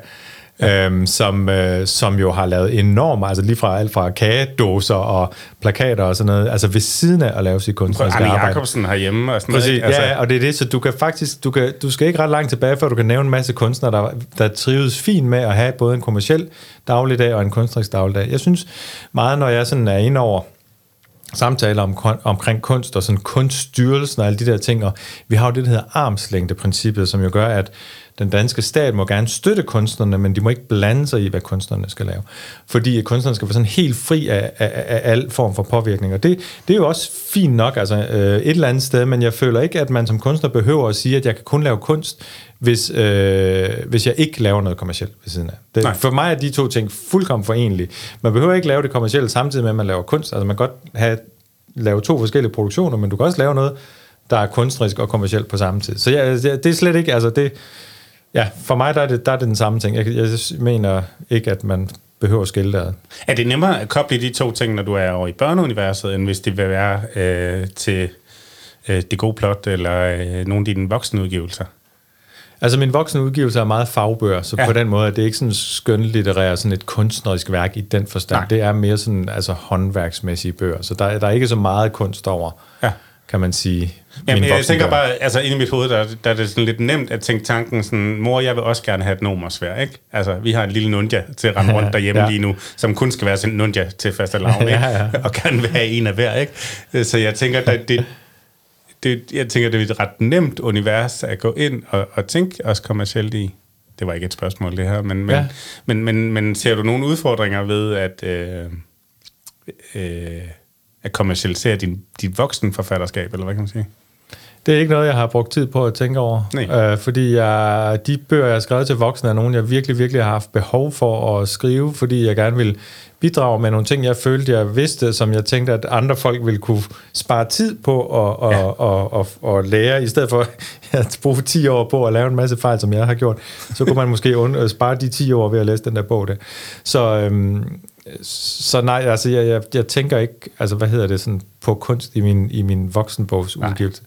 Ja. Øhm, som, øh, som jo har lavet enormt, altså lige fra alt fra kagedåser og plakater og sådan noget, altså ved siden af at lave sit kunstneriske Arne arbejde. Jacobsen herhjemme og sådan Præcis, noget. ikke? ja, ja, og det er det, så du kan faktisk, du, kan, du skal ikke ret langt tilbage, før du kan nævne en masse kunstnere, der, der trives fint med at have både en kommersiel dagligdag og en kunstnerisk dagligdag. Jeg synes meget, når jeg sådan er inde over samtaler om, omkring kunst og sådan kunststyrelsen og alle de der ting, og vi har jo det, der hedder armslængdeprincippet, som jo gør, at den danske stat må gerne støtte kunstnerne, men de må ikke blande sig i, hvad kunstnerne skal lave. Fordi kunstnerne skal være sådan helt fri af, af, af al form for påvirkning. Og det, det er jo også fint nok altså, øh, et eller andet sted, men jeg føler ikke, at man som kunstner behøver at sige, at jeg kan kun lave kunst, hvis, øh, hvis jeg ikke laver noget kommercielt ved siden af. Det, Nej. for mig er de to ting fuldkommen forenlige. Man behøver ikke lave det kommercielle samtidig med, at man laver kunst. Altså man kan godt have, lave to forskellige produktioner, men du kan også lave noget, der er kunstnerisk og kommercielt på samme tid. Så ja, det det er slet ikke, altså det, ja, for mig der er det, der er det den samme ting. Jeg, jeg mener ikke, at man behøver at skille det ad. Er det nemmere at koble de to ting, når du er over i børneuniverset, end hvis det vil være øh, til øh, det gode plot, eller øh, nogle af dine voksne udgivelser? Altså min voksne udgivelse er meget fagbøger, så Ja. på den måde er det ikke sådan skønlitterært, sådan et kunstnerisk værk i den forstand. Nej. Det er mere sådan altså håndværksmæssige bøger, så der, der er ikke så meget kunst over, Ja. kan man sige. Jamen, jeg tænker voksenbøger. bare, altså inde i mit hoved, der, der er det sådan lidt nemt at tænke tanken sådan, mor, jeg vil også gerne have et numersvær, ikke? Altså, vi har en lille nunja til at rende rundt derhjemme ja. Lige nu, som kun skal være sådan en nunja til faste lavn? Ja, ja. Og gerne vil have en af hver, ikke? Så jeg tænker, at det, det, jeg tænker, det er et ret nemt univers at gå ind og, og tænke også kommercielt i. Det var ikke et spørgsmål, det her, men, men, ja. Ja. men, men, men ser du nogle udfordringer ved at, øh, øh, at kommercialisere din, dit voksenforfatterskab, eller hvad kan man sige? Det er ikke noget, jeg har brugt tid på at tænke over. Nej. Øh, fordi jeg, de bøger, jeg har skrevet til voksne, er nogle, jeg virkelig, virkelig har haft behov for at skrive, fordi jeg gerne vil bidrage med nogle ting, jeg følte, jeg vidste, som jeg tænkte, at andre folk ville kunne spare tid på at og, Ja. og, og, og lære, i stedet for at bruge 10 år på at lave en masse fejl, som jeg har gjort. Så kunne man måske spare de 10 år ved at læse den der bog der. Så, øhm, så nej, altså jeg, jeg, jeg tænker ikke, altså hvad hedder det, sådan på kunst i min, i min voksenbogsudgivelse.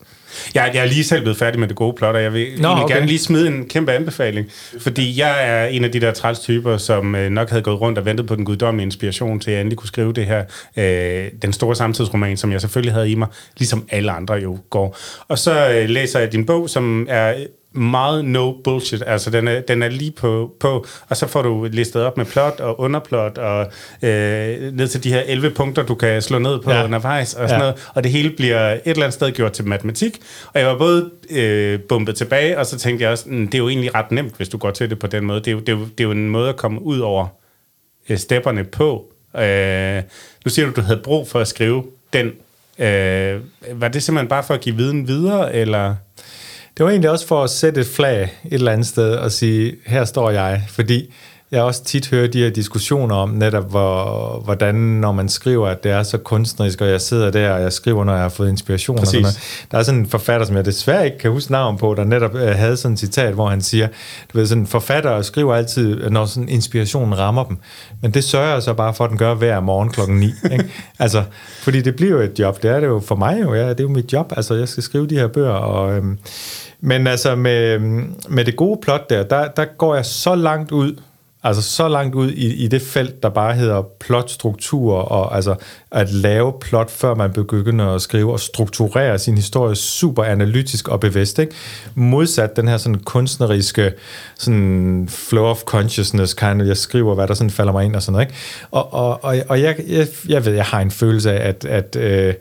Jeg, jeg er lige selv blevet færdig med det gode plot, og jeg vil Nå, okay. gerne lige smide en kæmpe anbefaling. Fordi jeg er en af de der træls typer, som øh, nok havde gået rundt og ventet på den guddommelige inspiration til, at jeg endelig kunne skrive det her, øh, den store samtidsroman, som jeg selvfølgelig havde i mig, ligesom alle andre jo går. Og så øh, læser jeg din bog, som er meget no bullshit. Altså, den er, den er lige på, på, og så får du listet op med plot og underplot, og øh, ned til de her 11 punkter, du kan slå ned på ja. undervejs, og sådan ja. noget. Og det hele bliver et eller andet sted gjort til matematik. Og jeg var både øh, bumpet tilbage, og så tænkte jeg også, mm, det er jo egentlig ret nemt, hvis du går til det på den måde. Det er jo, det er jo, det er jo en måde at komme ud over øh, stepperne på. Øh, nu siger du, du havde brug for at skrive den. Øh, var det simpelthen bare for at give viden videre, eller... Det var egentlig også for at sætte et flag et eller andet sted og sige, her står jeg, fordi jeg også tit hører de her diskussioner om netop, hvor, hvordan når man skriver, at det er så kunstnerisk, og jeg sidder der, og jeg skriver, når jeg har fået inspiration. Og sådan noget. Der er sådan en forfatter, som jeg desværre ikke kan huske navn på, der netop øh, havde sådan et citat, hvor han siger, du ved, sådan forfatter skriver altid, når sådan inspirationen rammer dem. Men det sørger jeg så bare for, at den gør hver morgen klokken 9. Ikke? altså, fordi det bliver jo et job. Det er det jo for mig jo. Ja, det er jo mit job. Altså, jeg skal skrive de her bøger, og... Øhm, men altså med, med det gode plot der, der, der går jeg så langt ud, altså så langt ud i, i det felt, der bare hedder plotstruktur, og altså at lave plot, før man begynder at skrive og strukturere sin historie super analytisk og bevidst. Ikke? Modsat den her sådan kunstneriske sådan flow of consciousness kind of, jeg skriver, hvad der sådan falder mig ind og sådan noget. Ikke? Og, og, og, og jeg, jeg, jeg ved, jeg har en følelse af, at, at øh,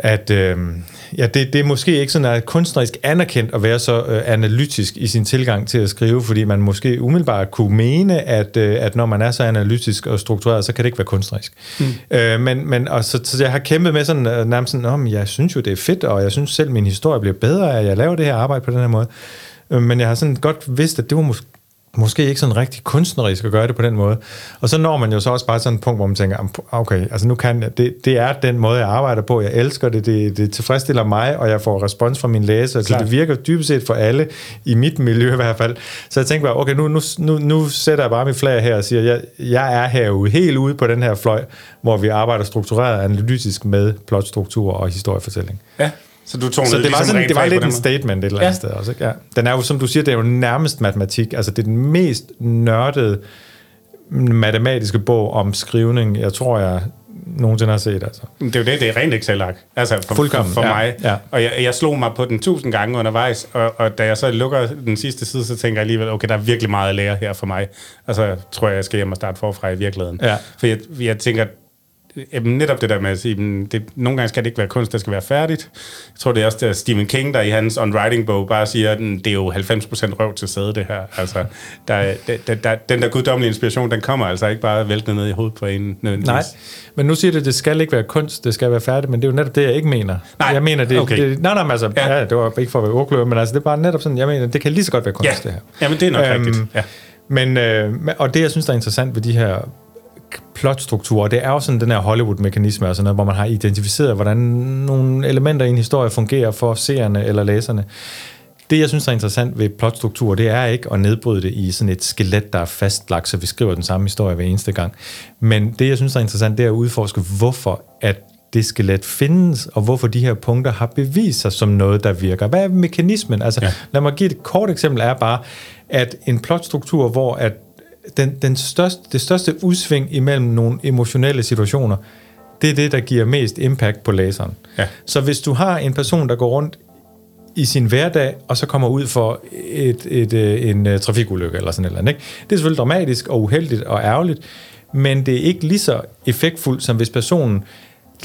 at øh, ja, det, det er måske ikke sådan at kunstnerisk anerkendt at være så øh, analytisk i sin tilgang til at skrive, fordi man måske umiddelbart kunne mene, at, øh, at når man er så analytisk og struktureret, så kan det ikke være kunstnerisk. Mm. Øh, men, men og så, så jeg har kæmpet med sådan, øh, nærmest sådan, om jeg synes jo, det er fedt, og jeg synes selv, min historie bliver bedre, at jeg laver det her arbejde på den her måde. Øh, men jeg har sådan godt vidst, at det var måske måske ikke sådan rigtig kunstnerisk at gøre det på den måde. Og så når man jo så også bare sådan et punkt, hvor man tænker, okay, altså nu kan jeg, det, det er den måde, jeg arbejder på, jeg elsker det, det, det tilfredsstiller mig, og jeg får respons fra mine læsere, så det virker dybest set for alle, i mit miljø i hvert fald. Så jeg tænkte bare, okay, nu, nu, nu, nu sætter jeg bare mit flag her og siger, jeg, jeg er herude, helt ude på den her fløj, hvor vi arbejder struktureret analytisk med plotstruktur og historiefortælling. Ja. Så du tog så det var, ligesom sådan, det var lidt en statement et eller andet ja. sted også. Ikke? Ja. Den er jo, som du siger, det er jo nærmest matematik. Altså det er den mest nørdede matematiske bog om skrivning, jeg tror, jeg nogensinde har set. Altså. Det er jo det, det er rent Excel-ark. Altså for, for, for ja, mig. Ja. Og jeg, jeg slog mig på den tusind gange undervejs, og, og da jeg så lukker den sidste side, så tænker jeg alligevel, okay, der er virkelig meget at lære her for mig. Altså jeg tror jeg, jeg skal hjem og starte forfra i virkeligheden. Ja. For jeg, jeg tænker, Jamen, netop det der med at sige, det, nogle gange skal det ikke være kunst, der skal være færdigt. Jeg tror, det er også der Stephen King, der i hans On Writing bog bare siger, at det er jo 90% røv til sæde, det her. Altså, der, der, der, den der guddommelige inspiration, den kommer altså ikke bare væltende ned i hovedet på en. Nej, men nu siger du, at det skal ikke være kunst, det skal være færdigt, men det er jo netop det, jeg ikke mener. Nej, jeg mener, det, okay. det, nej, nej, altså, ja. ja. det var ikke for at være ordkløver, men altså, det er bare netop sådan, jeg mener, det kan lige så godt være kunst, ja. det her. Jamen, det er nok øhm, rigtigt. Ja. Men, øh, og det, jeg synes, der er interessant ved de her plotstruktur. Det er jo sådan den her Hollywood-mekanisme, altså noget, hvor man har identificeret, hvordan nogle elementer i en historie fungerer for seerne eller læserne. Det, jeg synes er interessant ved plotstruktur, det er ikke at nedbryde det i sådan et skelet, der er fastlagt, så vi skriver den samme historie hver eneste gang. Men det, jeg synes er interessant, det er at udforske, hvorfor at det skelet findes, og hvorfor de her punkter har bevist sig som noget, der virker. Hvad er mekanismen? Altså, ja. lad mig give et kort eksempel, er bare, at en plotstruktur, hvor at den, den største, det største udsving imellem nogle emotionelle situationer, det er det, der giver mest impact på læseren. Ja. Så hvis du har en person, der går rundt i sin hverdag, og så kommer ud for et, et, et, øh, en uh, trafikulykke eller sådan noget. Ikke? Det er selvfølgelig dramatisk og uheldigt og ærgerligt, men det er ikke lige så effektfuldt, som hvis personen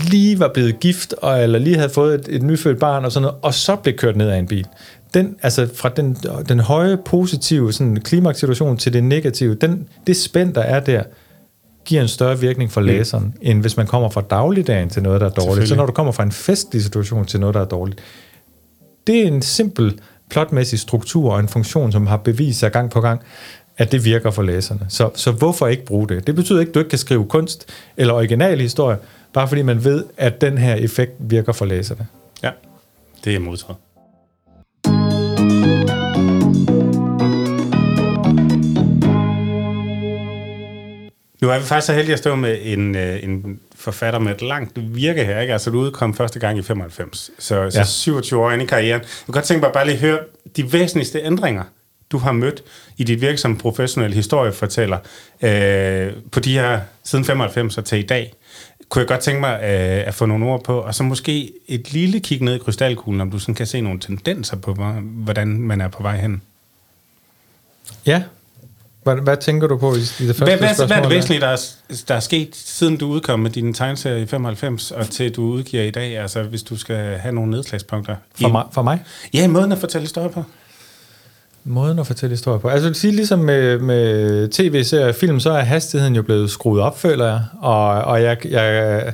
lige var blevet gift, og, eller lige havde fået et, et nyfødt barn og sådan noget, og så blev kørt ned af en bil den, altså fra den, den høje positive sådan, klimakssituation til det negative, den, det spænd, der er der, giver en større virkning for mm. læseren, mm. end hvis man kommer fra dagligdagen til noget, der er dårligt. Så når du kommer fra en festlig situation til noget, der er dårligt. Det er en simpel plotmæssig struktur og en funktion, som har bevist sig gang på gang, at det virker for læserne. Så, så hvorfor ikke bruge det? Det betyder ikke, at du ikke kan skrive kunst eller original historie, bare fordi man ved, at den her effekt virker for læserne. Ja, det er modtaget. Nu er vi faktisk så heldige at stå med en, øh, en forfatter med et langt virke her, ikke? Altså, du udkom første gang i 95, så, så Ja. 27 år inde i karrieren. Jeg kunne godt tænke mig bare lige høre de væsentligste ændringer, du har mødt i dit virke som professionel historiefortæller øh, på de her siden 95 og til i dag. Kunne jeg godt tænke mig øh, at få nogle ord på, og så måske et lille kig ned i krystalkuglen, om du sådan kan se nogle tendenser på, hvor- hvordan man er på vej hen. Ja. Hvad, hvad tænker du på i, i det første Hvad, hvad, hvad er spørgsmål? det væsentlige, der er, der er sket, siden du udkom med dine tegneserier i 95, og til du udgiver i dag, altså hvis du skal have nogle nedslagspunkter? For I- mig, for mig? Ja, måden at fortælle historier på. Måden at fortælle historier på. Altså sige, ligesom med, med tv-serier og film, så er hastigheden jo blevet skruet op, føler jeg. Og, og jeg, jeg,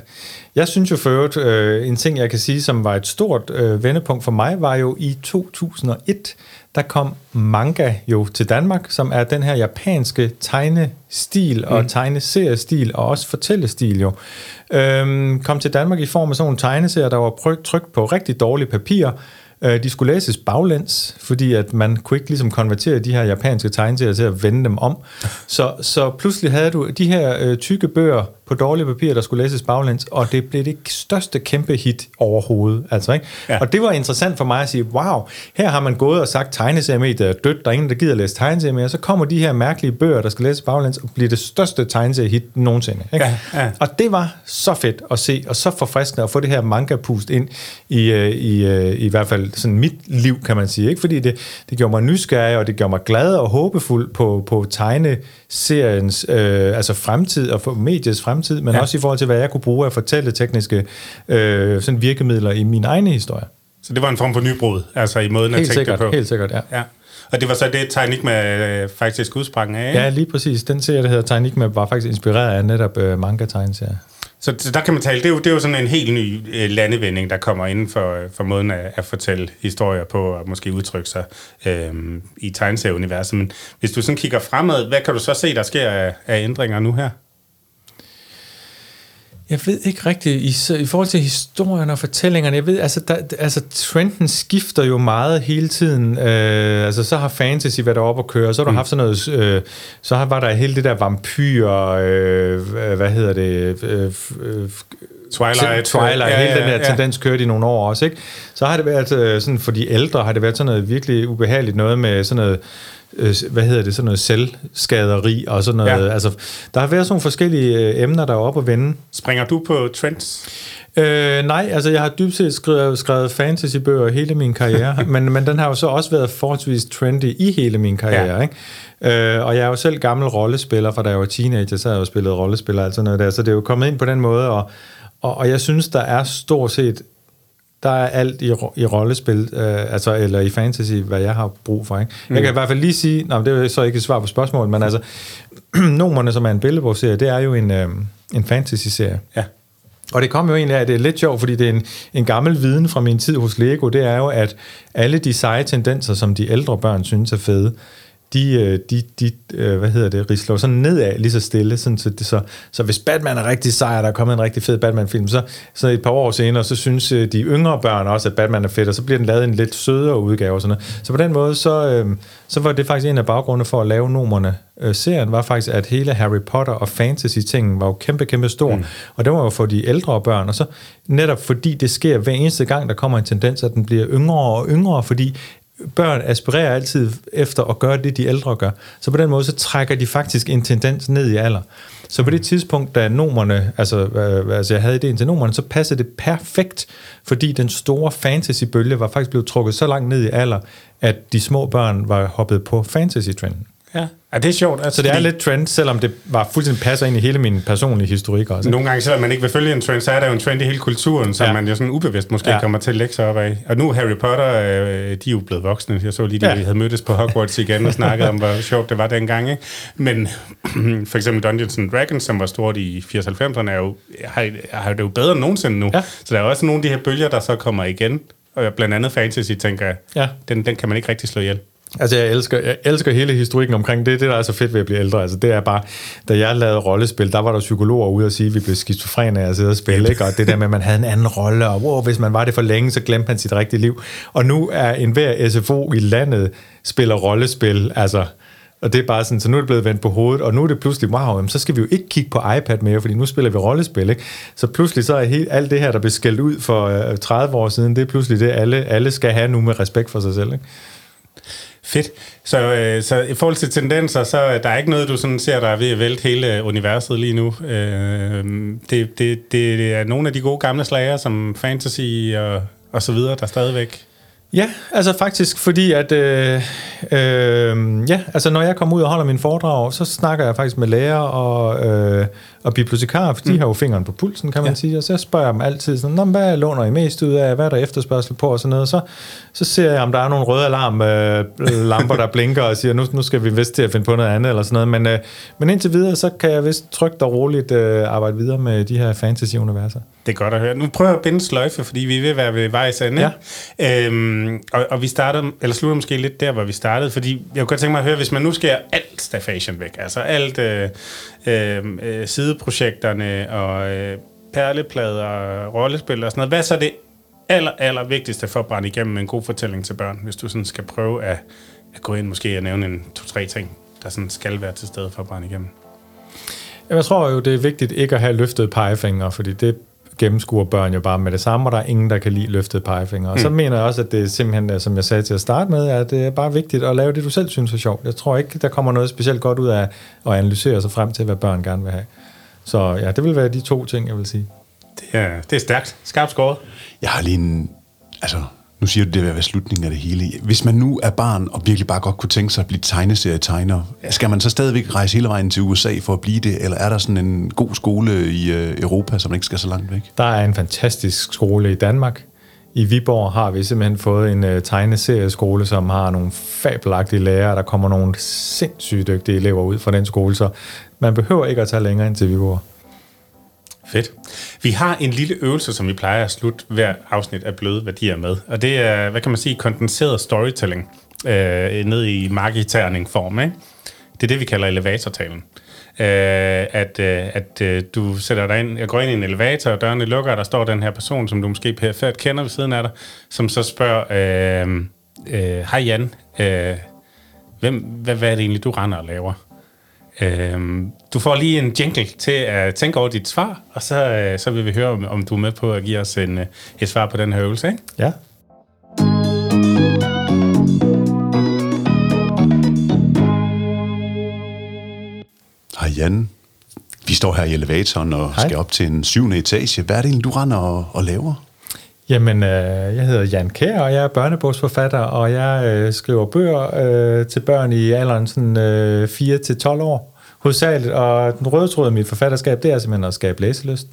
jeg synes jo for øvrigt, øh, en ting jeg kan sige, som var et stort øh, vendepunkt for mig, var jo i 2001, der kom manga jo til Danmark, som er den her japanske tegnestil og mm. tegneseriestil og også fortællestil jo. Øhm, kom til Danmark i form af sådan nogle tegneserier, der var trykt på rigtig dårligt papir, Øh, De skulle læses baglæns, fordi at man kunne ikke ligesom konvertere de her japanske tegneserier til at vende dem om. Så, så pludselig havde du de her øh, tykke bøger på dårlige papir, der skulle læses baglæns, og det blev det største kæmpe hit overhovedet. Altså, ikke? Ja. Og det var interessant for mig at sige, wow, her har man gået og sagt, tegneseriemediet er dødt, der er ingen, der gider læse tegneserier mere. Så kommer de her mærkelige bøger, der skal læses baglæns, og bliver det største tegneseriehit nogensinde. Ikke? Ja, ja. Og det var så fedt at se, og så forfriskende at få det her manga-pust ind i, øh, i, øh, i hvert fald sådan mit liv, kan man sige. Ikke? Fordi det, det gjorde mig nysgerrig, og det gjorde mig glad og håbefuld på, på tegneseriens øh, altså fremtid, og mediets fremtid, men Ja. også i forhold til, hvad jeg kunne bruge af fortælle tekniske øh, sådan virkemidler i min egen historie. Så det var en form for nybrud, altså i måden at Helt tænke sikkert, det på. helt sikkert, ja. Ja. Og det var så det, Tegnik med øh, faktisk udsprang af, ikke? Ja, lige præcis. Den serie, der hedder Tegnik var faktisk inspireret af netop øh, manga-tegneserier. Så, så der kan man tale, det er jo, det er jo sådan en helt ny øh, landevinding, der kommer inden for, øh, for måden at, at fortælle historier på, og måske udtrykke sig øh, i tegneserieuniverset. Men hvis du sådan kigger fremad, hvad kan du så se, der sker af, af ændringer nu her? Jeg ved ikke rigtigt, i, i forhold til historien og fortællingerne, jeg ved, altså, der, altså trenden skifter jo meget hele tiden. Øh, altså, så har fantasy været oppe at køre, så har du mm. haft sådan noget, øh, så har, var der hele det der vampyr, øh, hvad hedder det, øh, øh, Twilight. Twilight, Ja, hele ja, den der ja. tendens kørte i nogle år også, ikke? Så har det været øh, sådan, for de ældre har det været sådan noget virkelig ubehageligt noget med sådan noget, øh, hvad hedder det, sådan noget selvskaderi og sådan noget. Ja. Altså, der har været sådan nogle forskellige øh, emner, der er oppe at vende. Springer du på trends? Øh, nej, altså jeg har dybt set skrevet, skrevet fantasybøger hele min karriere, men, men den har jo så også været forholdsvis trendy i hele min karriere, ja. ikke? Øh, og jeg er jo selv gammel rollespiller, for da jeg var teenager, så har jeg jo spillet rollespiller og alt sådan noget der, så det er jo kommet ind på den måde, og, og, og jeg synes, der er stort set, der er alt i, ro- i rollespil, øh, altså, eller i fantasy, hvad jeg har brug for. Ikke? Mm. Jeg kan i hvert fald lige sige, nej, det er så ikke et svar på spørgsmålet, men altså, Nomerne, som er en billedbogserie, det er jo en, øh, en fantasy-serie. Ja. Og det kom jo egentlig af, at det er lidt sjovt, fordi det er en, en gammel viden fra min tid hos Lego, det er jo, at alle de seje tendenser, som de ældre børn synes er fede, de, øh, de, de øh, hvad hedder det, risler jo sådan nedad lige så stille, sådan, så, så, så hvis Batman er rigtig sej, og der er kommet en rigtig fed Batman-film, så, så et par år senere, så synes øh, de yngre børn også, at Batman er fedt, og så bliver den lavet en lidt sødere udgave og sådan noget. Så på den måde, så, øh, så var det faktisk en af baggrundene for at lave. Øh, serien var faktisk, at hele Harry Potter og fantasy-tingen var jo kæmpe, kæmpe stor, mm. og det var jo for de ældre børn, og så netop fordi det sker hver eneste gang, der kommer en tendens, at den bliver yngre og yngre, fordi børn aspirerer altid efter at gøre det, de ældre gør. Så på den måde, så trækker de faktisk en tendens ned i alder. Så på det tidspunkt, da nomerne, altså, øh, altså jeg havde ideen til nomerne, så passede det perfekt, fordi den store fantasybølge var faktisk blevet trukket så langt ned i alder, at de små børn var hoppet på fantasy-trenden. Ja. ja, det er sjovt. Altså, Så det er fordi lidt trend, selvom det var fuldstændig passer ind i hele min personlige historik også. Nogle gange, selvom man ikke vil følge en trend, så er der jo en trend i hele kulturen, som ja. Man jo sådan ubevidst måske ja. Kommer til at lægge sig op af. Og nu er Harry Potter, øh, de er jo blevet voksne. Jeg så lige, ja. Ja. vi havde mødtes på Hogwarts igen og snakket om, hvor sjovt det var dengang. Ikke? Men for eksempel Dungeons and Dragons, som var stort i 80-90'erne, er jo, har, har det jo bedre end nogensinde nu. Ja. Så der er også nogle af de her bølger, der så kommer igen. Og blandt andet fantasy, tænker jeg, Ja. den, den kan man ikke rigtig slå ihjel. Altså, jeg elsker, jeg elsker hele historikken omkring det. Det, der er så fedt ved at blive ældre, altså, det er bare, da jeg lavede rollespil, der var der psykologer ude og sige, at vi blev skizofrene af at sidde og spille, ikke? og det der med, at man havde en anden rolle, og wow, hvis man var det for længe, så glemte man sit rigtige liv. Og nu er enhver SFO i landet spiller rollespil, altså Og det er bare sådan, så nu er det blevet vendt på hovedet, og nu er det pludselig, wow, jamen, så skal vi jo ikke kigge på iPad mere, fordi nu spiller vi rollespil, ikke? Så pludselig så er helt, alt det her, der blev skældt ud for øh, 30 år siden, det er pludselig det, alle, alle skal have nu med respekt for sig selv, ikke? Fedt. Så, øh, så i forhold til tendenser, så er der ikke noget, du sådan ser, der er ved at vælte hele universet lige nu. Øh, det, det, det er nogle af de gode gamle slager, som fantasy og, og så videre, der stadigvæk Ja, altså faktisk fordi, at øh, øh, ja, altså når jeg kommer ud og holder min foredrag, så snakker jeg faktisk med lærer og, øh, og bibliotekarer, for de mm. har jo fingeren på pulsen, kan man ja. sige, og så spørger jeg dem altid sådan, Nå, hvad låner I mest ud af, hvad er der efterspørgsel på og sådan noget, så, så ser jeg, om der er nogle røde alarmlamper, øh, der blinker og siger, nu, nu skal vi vist til at finde på noget andet eller sådan noget, men, øh, men indtil videre, så kan jeg vist trygt og roligt øh, arbejde videre med de her fantasy-universer. Det er godt at høre. Nu prøver jeg at binde sløjfe, fordi vi vil være ved vejs ende. Ja. Øhm, og, og vi startede, eller slutter måske lidt der, hvor vi startede, fordi jeg kunne godt tænke mig at høre, hvis man nu skærer alt staffagen væk, altså alt øh, øh, øh, sideprojekterne og øh, perleplader og rollespil og sådan noget, hvad så er det aller, aller vigtigste for at brænde igennem en god fortælling til børn, hvis du sådan skal prøve at, at gå ind måske og nævne en to-tre ting, der sådan skal være til stede for at brænde igennem? Jeg tror jo, det er vigtigt ikke at have løftet pegefinger, fordi det gennemskuer børn jo bare med det samme, og der er ingen, der kan lide løftet pegefinger. Og mm. så mener jeg også, at det er simpelthen, som jeg sagde til at starte med, at det er bare vigtigt at lave det, du selv synes er sjovt. Jeg tror ikke, der kommer noget specielt godt ud af at analysere sig frem til, hvad børn gerne vil have. Så ja, det vil være de to ting, jeg vil sige. Det er, det er stærkt. Skarpt skåret. Jeg har lige en... Altså, nu siger du, det vil være slutningen af det hele. Hvis man nu er barn og virkelig bare godt kunne tænke sig at blive tegneserietegner, skal man så stadigvæk rejse hele vejen til USA for at blive det, eller er der sådan en god skole i øh, Europa, som ikke skal så langt væk? Der er en fantastisk skole i Danmark. I Viborg har vi simpelthen fået en uh, tegneserieskole, som har nogle fabelagtige lærere. Der kommer nogle sindssygt dygtige elever ud fra den skole, så man behøver ikke at tage længere ind til Viborg. Fedt. Vi har en lille øvelse, som vi plejer at slutte hver afsnit af Bløde Værdier med, og det er, hvad kan man sige, kondenseret storytelling øh, ned i marketerning-form. Ikke? Det er det, vi kalder elevatortalen. Øh, at øh, at øh, du sætter dig ind, jeg går ind i en elevator, og dørene lukker, og der står den her person, som du måske perfekt kender ved siden af dig, som så spørger, øh, øh, hej Jan, øh, hvem, hvad, hvad er det egentlig, du render og laver? Øhm, du får lige en jingle til at tænke over dit svar, og så, øh, så vil vi høre, om, om du er med på at give os en, øh, et svar på den her øvelse. Ikke? Ja. Hej Jan. Vi står her i elevatoren og Hej. skal op til en syvende etage. Hvad er det egentlig, du render og, og laver? Jamen, øh, jeg hedder Jan Kær, og jeg er børnebogsforfatter, og jeg øh, skriver bøger øh, til børn i alderen sådan, øh, 4-12 år, hovedsageligt. Og den røde tråd i mit forfatterskab, det er simpelthen at skabe læselyst.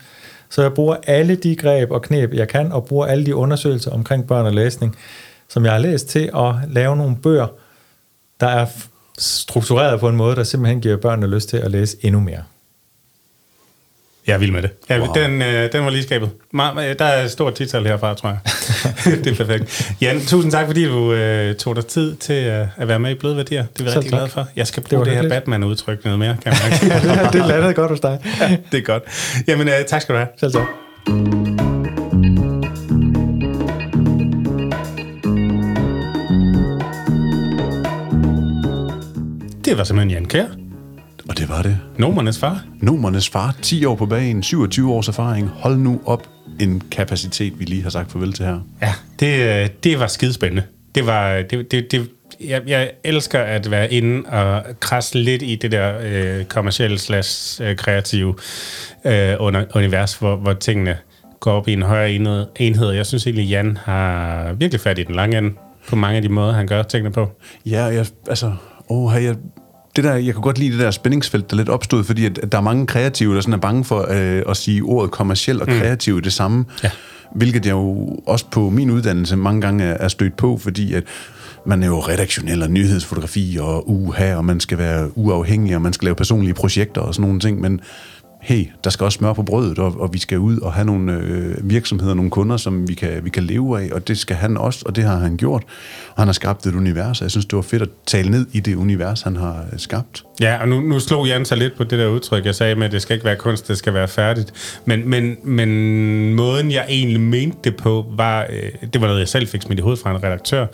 Så jeg bruger alle de greb og knep, jeg kan, og bruger alle de undersøgelser omkring børn og læsning, som jeg har læst til at lave nogle bøger, der er struktureret på en måde, der simpelthen giver børnene lyst til at læse endnu mere. Jeg vil med det. Ja, wow. den, øh, den var lige skabet. Der er et stort tital herfra, tror jeg. det er perfekt. Jan, tusind tak, fordi du øh, tog dig tid til øh, at være med i Bløde Værdier. Det er vi rigtig glade for. Jeg skal bruge det, det her Batman-udtryk noget mere, kan man ja, det landede godt hos dig. ja, det er godt. Jamen, øh, tak skal du have. Selv tak. Det var simpelthen Jan Kær. Og det var det. Nomernes far. Nomernes far. 10 år på banen, 27 års erfaring. Hold nu op en kapacitet, vi lige har sagt farvel til her. Ja, det, øh, det var skidespændende. Det var, det, det, det, jeg, jeg elsker at være inde og krasse lidt i det der øh, kommercielle slash øh, kreative øh, under, univers, hvor, hvor tingene går op i en højere enhed. enhed. Jeg synes egentlig, Jan har virkelig fat i den lange ende på mange af de måder, han gør tingene på. Ja, jeg, altså, åh, jeg, det der, jeg kan godt lide det der spændingsfelt, der lidt opstod, fordi at, at der er mange kreative, der sådan er bange for øh, at sige ordet kommerciel og kreativ mm. det samme. Ja. Hvilket jeg jo også på min uddannelse mange gange er, er stødt på, fordi at man er jo redaktionel og nyhedsfotografi og uha, og man skal være uafhængig, og man skal lave personlige projekter og sådan nogle ting, men hey, der skal også smør på brødet, og, og vi skal ud og have nogle øh, virksomheder, nogle kunder, som vi kan, vi kan leve af, og det skal han også, og det har han gjort. Og han har skabt et univers, og jeg synes, det var fedt at tale ned i det univers, han har øh, skabt. Ja, og nu, nu slog Jan sig lidt på det der udtryk, jeg sagde med, at det skal ikke være kunst, det skal være færdigt. Men, men, men måden, jeg egentlig mente det på, var, øh, det var noget, jeg selv fik smidt i hovedet fra en redaktør,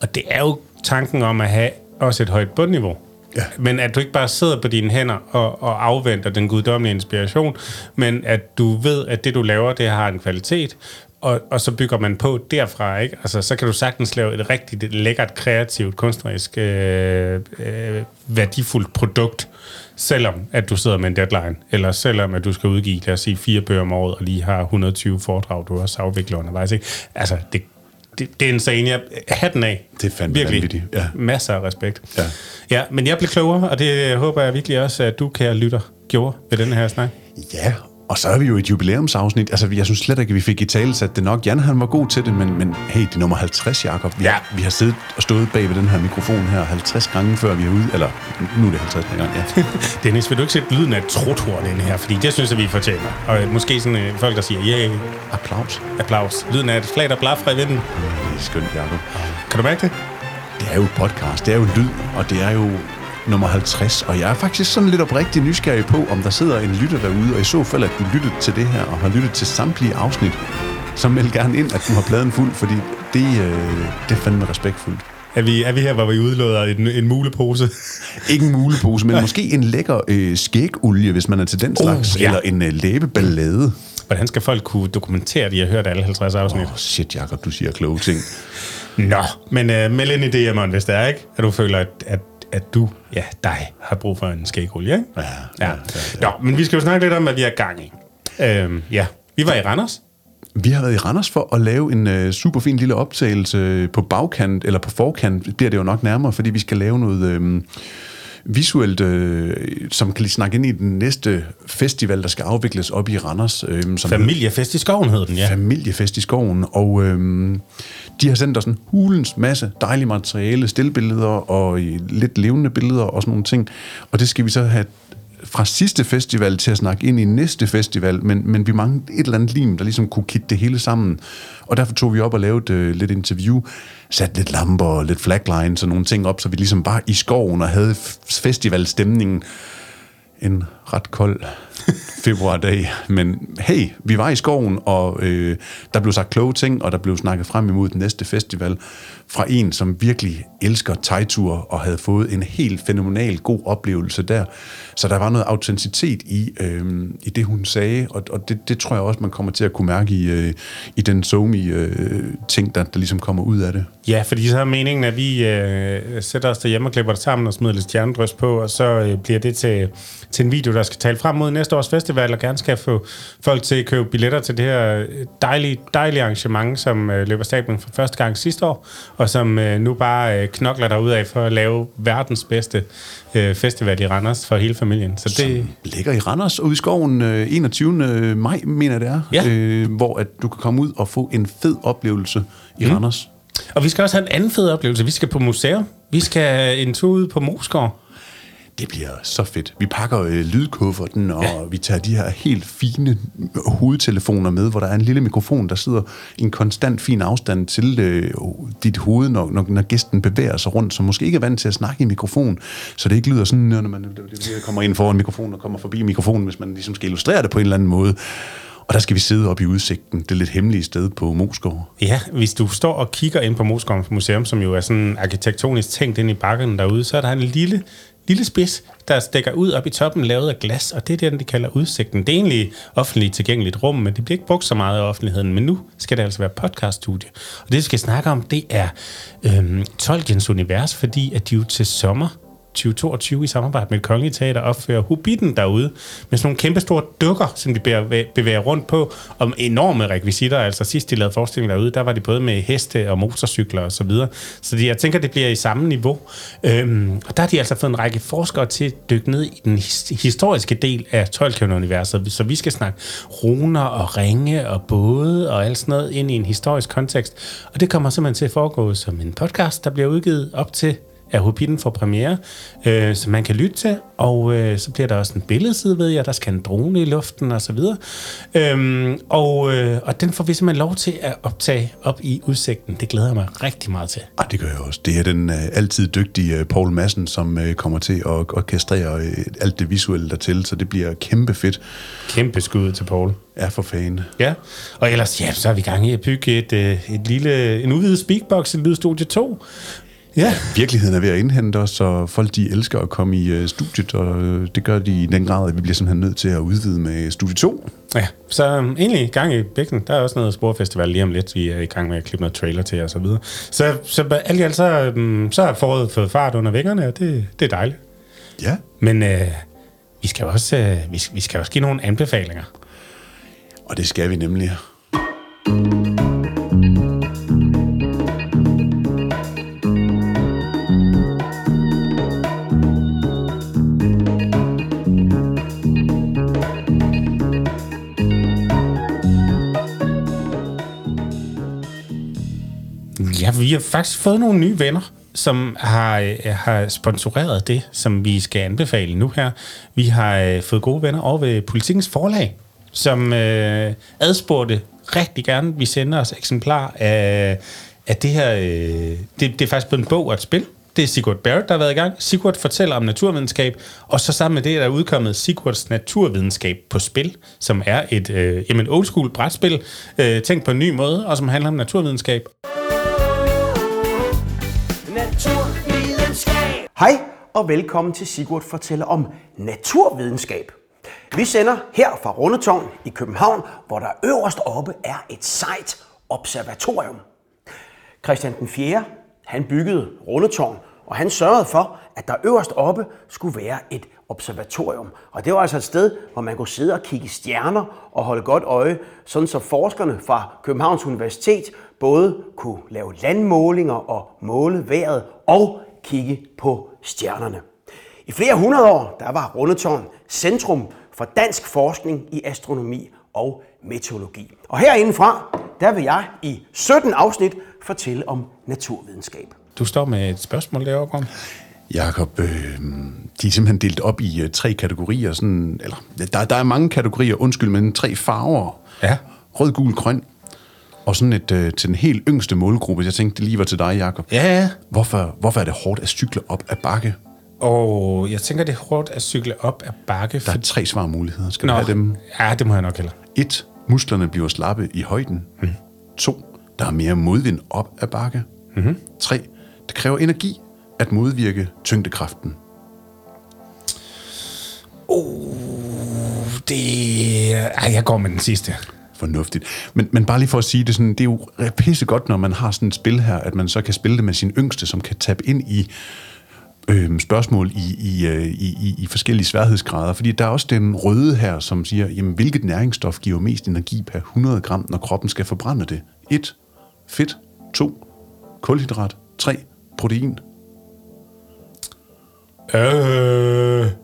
og det er jo tanken om at have også et højt bundniveau Ja. Men at du ikke bare sidder på dine hænder og, og afventer den guddommelige inspiration, men at du ved, at det, du laver, det har en kvalitet, og, og så bygger man på derfra, ikke? Altså, så kan du sagtens lave et rigtig lækkert, kreativt, kunstnerisk, øh, øh, værdifuldt produkt, selvom at du sidder med en deadline, eller selvom at du skal udgive, lad os sige, fire bøger om året, og lige har 120 foredrag, du også afvikler undervejs, ikke? Altså, det, det, det er en scene, jeg hatten af. Det er fandme Virkelig. vanvittigt, ja. Masser af respekt. Ja. ja. men jeg blev klogere, og det håber jeg virkelig også, at du, kære lytter, gjorde ved den her snak. Ja, og så er vi jo et jubilæumsafsnit. Altså, jeg synes slet ikke, at vi fik i tale sat det nok. Jan, han var god til det, men, men hey, det er nummer 50, Jacob. Vi, Ja. vi har siddet og stået bag ved den her mikrofon her 50 gange, før vi er ude. Eller, nu er det 50 gang, ja. Dennis, vil du ikke sætte lyden af et truthorn ind her? Fordi det synes jeg, vi fortjener. Og øh, måske sådan øh, folk, der siger, yeah, Applaus. applaus. Lyden af et flag, der blaffer i vinden. Det er skønt, Jacob. Kan du mærke det? Det er jo et podcast, det er jo lyd, og det er jo nummer 50. Og jeg er faktisk sådan lidt oprigtig nysgerrig på, om der sidder en lytter derude, og i så fald, at du lyttede til det her, og har lyttet til samtlige afsnit, så meld gerne ind, at du har pladen fuld, fordi det, øh, det er fandme respektfuldt. Er vi, er vi her, hvor vi udlåder en, en mulepose? Ikke en mulepose, men måske en lækker øh, skægolie, hvis man er til den slags, ja. eller en øh, læbeballade. Hvordan skal folk kunne dokumentere, at de har hørt alle 50 afsnit? Åh, oh, shit, Jacob, du siger kloge ting. Nå, men uh, meld ind i DM'eren, hvis det er, ikke? At du føler, at, at, at du, ja, dig, har brug for en skægolie, ikke? Ja, ja. ja, ja, Nå, men vi skal jo snakke lidt om, hvad vi er gang i. Øhm, ja, vi var i Randers. Vi har været i Randers for at lave en øh, super fin lille optagelse på bagkant, eller på forkant bliver det jo nok nærmere, fordi vi skal lave noget øh, visuelt, øh, som kan lige snakke ind i den næste festival, der skal afvikles op i Randers. Øh, som Familiefest i skoven hed den, ja. familiefest i skoven, og øhm, de har sendt os en hulens masse dejlige materiale, stillbilleder og i lidt levende billeder og sådan nogle ting. Og det skal vi så have fra sidste festival til at snakke ind i næste festival, men, men vi manglede et eller andet lim, der ligesom kunne kitte det hele sammen. Og derfor tog vi op og lavede øh, lidt interview, satte lidt lamper og lidt flaglines og nogle ting op, så vi ligesom var i skoven og havde festivalstemningen en ret kold februardag. Men hey, vi var i skoven, og øh, der blev sagt kloge ting, og der blev snakket frem imod den næste festival fra en, som virkelig elsker tegtur og havde fået en helt fænomenal god oplevelse der. Så der var noget autenticitet i, øh, i det, hun sagde, og, og det, det tror jeg også, man kommer til at kunne mærke i, øh, i den somi øh, ting, der, der ligesom kommer ud af det. Ja, fordi så er meningen, at vi øh, sætter os derhjemme og klipper det sammen og smider lidt stjernedrys på, og så øh, bliver det til, til en video, der skal tale frem mod næste års festival, og gerne skal få folk til at købe billetter til det her øh, dejlige, dejlige arrangement, som øh, løber stablen for første gang sidste år, og som øh, nu bare øh, knokler af for at lave verdens bedste øh, festival i Randers for hele familien. Så det, som ligger i Randers ude i skoven øh, 21. maj, mener jeg det er, Ja. øh, hvor at du kan komme ud og få en fed oplevelse i mm. Randers. og vi skal også have en anden fed oplevelse. Vi skal på museum. Vi skal en tur ud på Moskov. Det bliver så fedt. Vi pakker øh, lydkufferten, og ja. vi tager de her helt fine hovedtelefoner med, hvor der er en lille mikrofon, der sidder i en konstant fin afstand til øh, dit hoved, når, når, når gæsten bevæger sig rundt, som måske ikke er vant til at snakke i mikrofon, så det ikke lyder sådan, når man kommer ind foran mikrofonen og kommer forbi mikrofonen, hvis man ligesom skal illustrere det på en eller anden måde. Og der skal vi sidde oppe i udsigten, det lidt hemmelige sted på Moskov. Ja, hvis du står og kigger ind på Moskov Museum, som jo er sådan arkitektonisk tænkt ind i bakken derude, så er der en lille, lille spids, der stikker ud op i toppen, lavet af glas, og det er den, de kalder udsigten. Det er egentlig offentligt tilgængeligt rum, men det bliver ikke brugt så meget af offentligheden, men nu skal det altså være podcaststudie. Og det, vi skal snakke om, det er øhm, Tolkiens univers, fordi at de jo til sommer 2022 i samarbejde med Kongelige teater opfører Hobbiten derude med sådan nogle kæmpe store dukker, som de bevæger, bevæger rundt på, og enorme rekvisitter. Altså sidst de lavede forestilling derude, der var de både med heste og motorcykler og så videre. Så de, jeg tænker, det bliver i samme niveau. Øhm, og der har de altså fået en række forskere til at dykke ned i den his- historiske del af Tolkien-universet. Så vi skal snakke runer og ringe og både og alt sådan noget ind i en historisk kontekst. Og det kommer simpelthen til at foregå som en podcast, der bliver udgivet op til af Hobbiten for premiere, øh, som man kan lytte til, og øh, så bliver der også en billedside, ved jeg, der skal en drone i luften og så videre. Øhm, og, øh, og den får vi simpelthen lov til at optage op i udsigten. Det glæder jeg mig rigtig meget til. Ah, det gør jeg også. Det er den uh, altid dygtige uh, Paul Madsen, som uh, kommer til at orkestrere uh, alt det visuelle dertil, så det bliver kæmpe fedt. Kæmpe skud til Paul. Er for fan. Ja, og ellers ja, så er vi i gang i at bygge et, øh, et lille, en udvidet speakbox i Lydstudie 2. Ja. Virkeligheden er ved at indhente os, og folk de elsker at komme i øh, studiet, og øh, det gør de i den grad, at vi bliver simpelthen nødt til at udvide med studie 2. Ja, så um, egentlig gang i bækken. Der er også noget sporfestival lige om lidt. Vi er i gang med at klippe noget trailer til og så videre. Så, så alt i alt, så, um, så har foråret fået fart under væggerne, og det, det er dejligt. Ja, Men øh, vi skal også, øh, vi, vi skal også give nogle anbefalinger. og det skal vi nemlig. Vi har faktisk fået nogle nye venner, som har, øh, har sponsoreret det, som vi skal anbefale nu her. Vi har øh, fået gode venner over ved Politikens Forlag, som øh, adspurgte rigtig gerne, vi sender os eksemplar af, af det her. Øh, det, det er faktisk blevet en bog og et spil. Det er Sigurd Barrett, der har været i gang. Sigurd fortæller om naturvidenskab, og så sammen med det der er der udkommet Sigurds naturvidenskab på spil, som er et øh, jamen old school brætspil, øh, tænkt på en ny måde, og som handler om naturvidenskab. Naturvidenskab. Hej og velkommen til Sigurd fortæller om naturvidenskab. Vi sender her fra Rundetårn i København, hvor der øverst oppe er et sejt observatorium. Christian den 4. han byggede Rundetårn, og han sørgede for, at der øverst oppe skulle være et observatorium. Og det var altså et sted, hvor man kunne sidde og kigge stjerner og holde godt øje, sådan så forskerne fra Københavns Universitet både kunne lave landmålinger og måle vejret og kigge på stjernerne. I flere hundrede år der var Rundetårn centrum for dansk forskning i astronomi og meteorologi. Og herindefra, der vil jeg i 17 afsnit fortælle om naturvidenskab. Du står med et spørgsmål derovre, Gorm. Jakob, øh, de er simpelthen delt op i øh, tre kategorier. Sådan, eller, der, der er mange kategorier, undskyld, men tre farver. Ja. Rød, gul, grøn. Og sådan et øh, til den helt yngste målgruppe. Jeg tænkte, det lige var til dig, Jakob. Ja, ja. Hvorfor, hvorfor er det hårdt at cykle op ad bakke? Og jeg tænker, det er hårdt at cykle op ad bakke. Der er For... tre svarmuligheder. Skal Nå, du have dem? Ja, det må jeg nok heller. 1. Musklerne bliver slappe i højden. 2. Der er mere modvind op ad bakke. 3. Det kræver energi at modvirke tyngdekraften. Det... Ej, jeg går med den sidste. Fornuftigt. Men, men bare lige for at sige det, sådan, det er jo pisse godt, når man har sådan et spil her, at man så kan spille det med sin yngste, som kan tabe ind i øh, spørgsmål i, i, øh, i, i, i forskellige sværhedsgrader. Fordi der er også den røde her, som siger, jamen, hvilket næringsstof giver mest energi per 100 gram, når kroppen skal forbrænde det? 1. Fedt. 2. Kulhydrat. 3. Protein. Øh...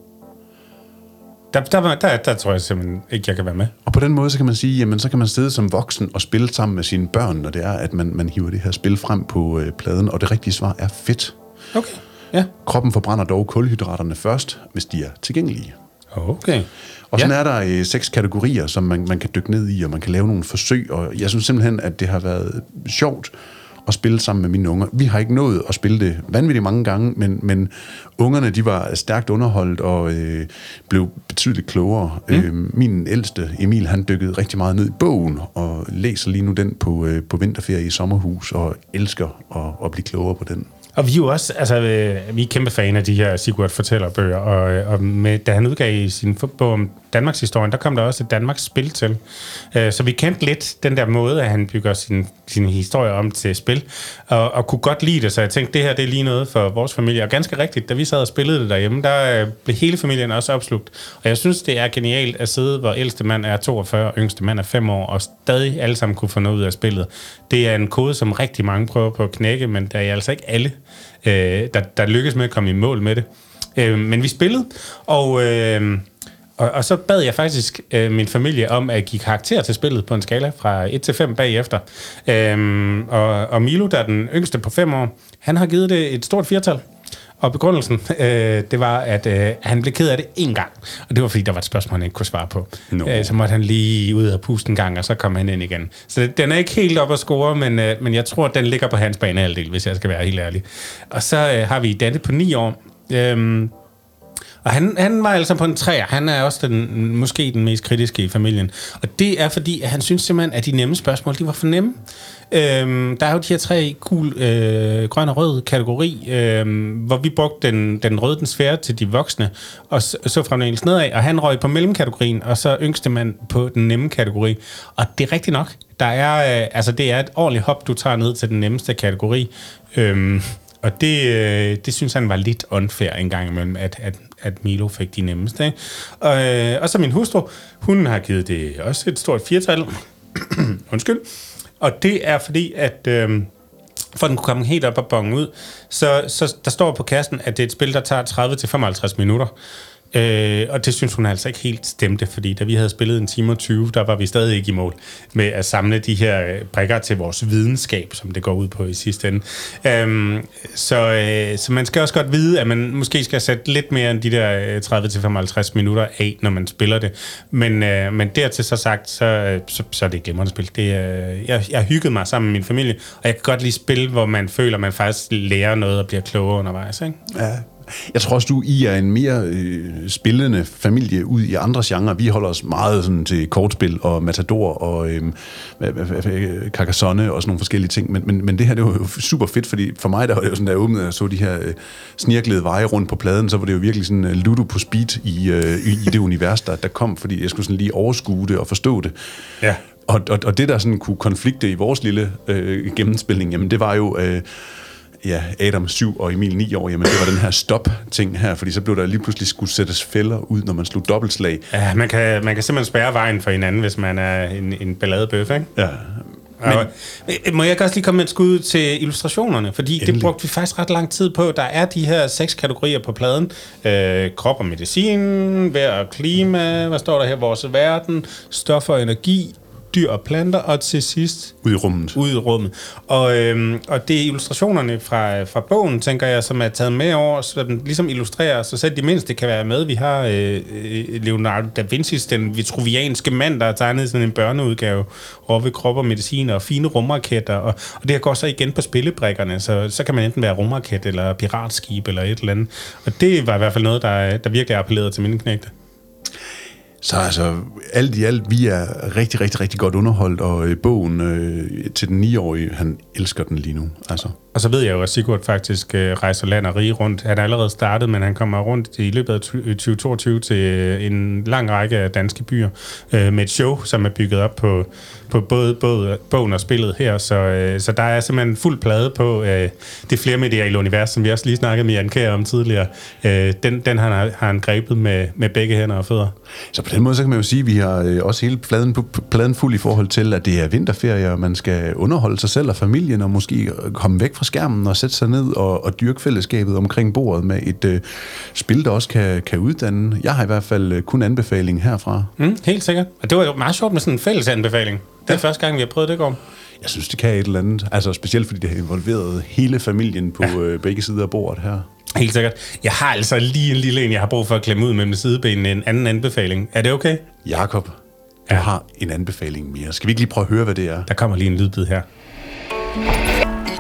Der, der, der, der tror jeg simpelthen ikke, jeg kan være med. Og på den måde, så kan man sige, jamen så kan man sidde som voksen og spille sammen med sine børn, når det er, at man, man hiver det her spil frem på øh, pladen, og det rigtige svar er fedt. Okay. Ja. Kroppen forbrænder dog kulhydraterne først, hvis de er tilgængelige. Okay. Og sådan Ja. er der øh, seks kategorier, som man, man kan dykke ned i, og man kan lave nogle forsøg, og jeg synes simpelthen, at det har været sjovt at spille sammen med mine unger. Vi har ikke nået at spille det vanvittigt mange gange, men, men ungerne de var stærkt underholdt og øh, blev betydeligt klogere. Mm. Øh, min ældste, Emil, han dykkede rigtig meget ned i bogen og læser lige nu den på, øh, på vinterferie i sommerhus og elsker at, at blive klogere på den. Og vi er jo også, altså, øh, vi er kæmpe fan af de her Sigurd fortællerbøger, og, øh, og med, da han udgav sin bog om Danmarks historie, der kom der også et Danmarks spil til. Øh, så vi kendte lidt den der måde, at han bygger sin, sin historie om til spil, og, og kunne godt lide det, så jeg tænkte, det her det er lige noget for vores familie. Og ganske rigtigt, da vi sad og spillede det derhjemme, der blev hele familien også opslugt. Og jeg synes, det er genialt at sidde, hvor ældste mand er 42, og yngste mand er 5 år, og stadig alle sammen kunne få noget ud af spillet. Det er en kode, som rigtig mange prøver på at knække, men der er altså ikke alle, øh, der, der lykkedes med at komme i mål med det. Øh, men vi spillede, og, øh, og, og så bad jeg faktisk øh, min familie om at give karakter til spillet på en skala fra 1 til 5 bagefter. Øh, og, og Milo, der er den yngste på 5 år, han har givet det et stort firtal. Og begrundelsen, øh, det var, at øh, han blev ked af det én gang. Og det var, fordi der var et spørgsmål, han ikke kunne svare på. Nå. Øh, så måtte han lige ud og puste en gang, og så kom han ind igen. Så den er ikke helt op at score, men, øh, men jeg tror, at den ligger på hans banehalvdel, hvis jeg skal være helt ærlig. Og så øh, har vi Dante på 9 år. Øhm, og han, han var altså på en træer. Han er også den, måske den mest kritiske i familien. Og det er fordi, at han synes simpelthen, at de nemme spørgsmål, de var for nemme. Øhm, der er jo de her tre gul, øh, grøn og rød kategori, øh, hvor vi brugte den, den røde, den svære til de voksne, og så, så fremdeles nedad, og han røg på mellemkategorien, og så yngste man på den nemme kategori. Og det er rigtigt nok. Der er, øh, altså, det er et ordentligt hop, du tager ned til den nemmeste kategori. Øhm, og det, øh, det synes han var lidt unfair en gang imellem, at, at, at Milo fik de nemmeste. Ikke? Og, øh, og så min hustru, hun har givet det også et stort firtal. Undskyld. Og det er fordi, at... Øh, for at den kunne komme helt op og bonge ud, så, så der står på kassen, at det er et spil, der tager 30-55 minutter. Øh, og det synes hun altså ikke helt stemte, fordi da vi havde spillet en time og 20, der var vi stadig ikke i mål med at samle de her øh, brikker til vores videnskab, som det går ud på i sidste ende. Øh, så, øh, så man skal også godt vide, at man måske skal sætte lidt mere end de der øh, 30-55 minutter af, når man spiller det. Men, øh, men dertil så sagt, så, øh, så, så er det glimrende spil. Det, øh, jeg, jeg hyggede mig sammen med min familie, og jeg kan godt lide spil, hvor man føler, at man faktisk lærer noget og bliver klogere undervejs. Ikke? Ja, jeg tror også, du I er en mere øh, spillende familie ud i andre genrer. Vi holder os meget sådan, til kortspil og Matador og øh, Carcassonne og sådan nogle forskellige ting. Men, men, men det her, det var jo super fedt, fordi for mig, der var det jo sådan, da jeg åbnede og så de her øh, snirklede veje rundt på pladen, så var det jo virkelig sådan uh, ludo på speed i, øh, i, i det univers, der, der kom, fordi jeg skulle sådan lige overskue det og forstå det. Ja. Og, og, og det, der sådan kunne konflikte i vores lille øh, gennemspilning, jamen det var jo... Øh, ja, Adam 7 og Emil 9 år, jamen det var den her stop-ting her, fordi så blev der lige pludselig skulle sættes fælder ud, når man slog dobbeltslag. Ja, man kan, man kan simpelthen spærre vejen for hinanden, hvis man er en, en balladebøf, ikke? Ja, Men, må jeg også lige komme med et skud til illustrationerne? Fordi Endelig. det brugte vi faktisk ret lang tid på. Der er de her seks kategorier på pladen. Øh, krop og medicin, vejr og klima, hvad står der her? Vores verden, stof og energi, dyr og planter, og til sidst... Ud i rummet. Ud i rummet. Og, øhm, og det er illustrationerne fra, fra bogen, tænker jeg, som er taget med over, så den ligesom illustrerer sig selv. De mindste kan være med. Vi har øh, øh Leonardo da Vinci's Den vitruvianske mand, der har tegnet sådan en børneudgave over ved krop og medicin og fine rumraketter. Og, og det her går så igen på spillebrikkerne, så, så kan man enten være rumraket eller piratskib eller et eller andet. Og det var i hvert fald noget, der, der virkelig appellerede til mine knægte. Så altså, alt i alt, vi er rigtig, rigtig, rigtig godt underholdt, og øh, bogen øh, til den 9-årige, han elsker den lige nu. Altså. Og så ved jeg jo, at Sigurd faktisk øh, rejser land og rige rundt. Han er allerede startet, men han kommer rundt i løbet af 2022 øh, til øh, en lang række af danske byer øh, med et show, som er bygget op på, på både, både bogen og spillet her. Så, øh, så der er simpelthen fuld plade på øh, det flermediale univers, som vi også lige snakkede med Jan Kjær om tidligere. Øh, den den har, har han grebet med, med begge hænder og fødder. Så på den måde, så kan man jo sige, at vi har øh, også hele pladen, pladen fuld i forhold til, at det er vinterferie, og man skal underholde sig selv og familien, og måske komme væk fra skærmen og sætte sig ned og, og dyrke fællesskabet omkring bordet med et øh, spil, der også kan, kan uddanne. Jeg har i hvert fald øh, kun anbefaling herfra. Mm, helt sikkert. Og det var jo meget sjovt med sådan en fælles anbefaling. Det er ja. første gang, vi har prøvet det går. Jeg synes, det kan et eller andet. Altså specielt fordi det har involveret hele familien på ja. øh, begge sider af bordet her. Helt sikkert. Jeg har altså lige en lille en, jeg har brug for at klemme ud mellem sidebenene. En anden anbefaling. Er det okay? Jakob, du ja. har en anbefaling mere. Skal vi ikke lige prøve at høre, hvad det er? Der kommer lige en lydbid her.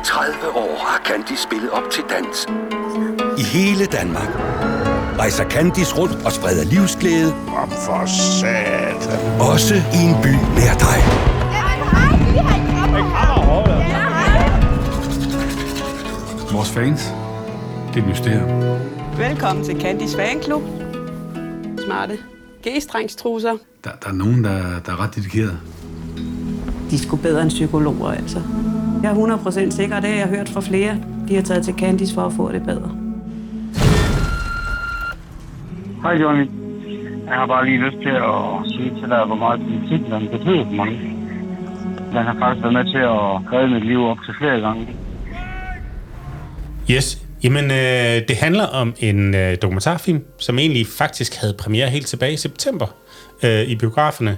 30 år har Candice spillet op til dans. I hele Danmark. Rejser Candice rundt og spreder livsglæde. Om for satan. Også i en by nær dig. Vores fans, det er mysterium. Velkommen til Candice Fanklub. Smarte G-strengstrusser. Der, der er nogen, der, der er ret dedikeret. De skulle bedre end psykologer, altså. Jeg er 100% sikker, det har jeg hørt fra flere. De har taget til Candice for at få det bedre. Hej Johnny. Jeg har bare lige lyst til at sige til dig, hvor meget politik den betyder for mig. Den har faktisk været med til at redde mit liv op til flere gange. Yes. Jamen, øh, det handler om en øh, dokumentarfilm, som egentlig faktisk havde premiere helt tilbage i september øh, i biograferne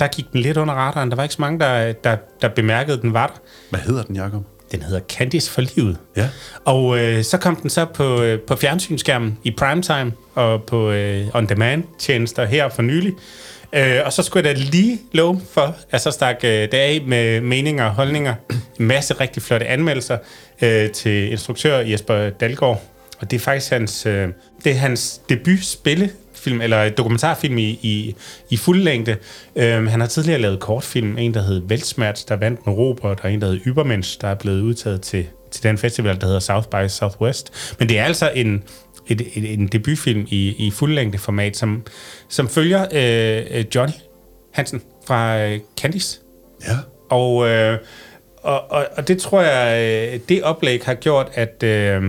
der gik den lidt under radaren. Der var ikke så mange, der, der, der bemærkede, at den var der. Hvad hedder den, Jacob? Den hedder Candice for livet. Ja. Og øh, så kom den så på, øh, på fjernsynsskærmen i primetime og på øh, on-demand-tjenester her for nylig. Øh, og så skulle jeg da lige love for, at så stak øh, det af med meninger og holdninger. En masse rigtig flotte anmeldelser øh, til instruktør Jesper Dalgaard og det er faktisk hans, øh, det er hans debut spillefilm, eller dokumentarfilm i, i, i fuld længde. Øh, han har tidligere lavet kortfilm, en der hed Veltsmerts, der vandt med Robert, og en der hed Übermensch, der er blevet udtaget til, til den festival, der hedder South by Southwest. Men det er altså en, et, et, en debutfilm i, i fuldlængde format, som, som følger øh, Johnny Hansen fra øh, Candice. Ja. Og, øh, og, og, og det tror jeg, øh, det oplæg har gjort, at, øh,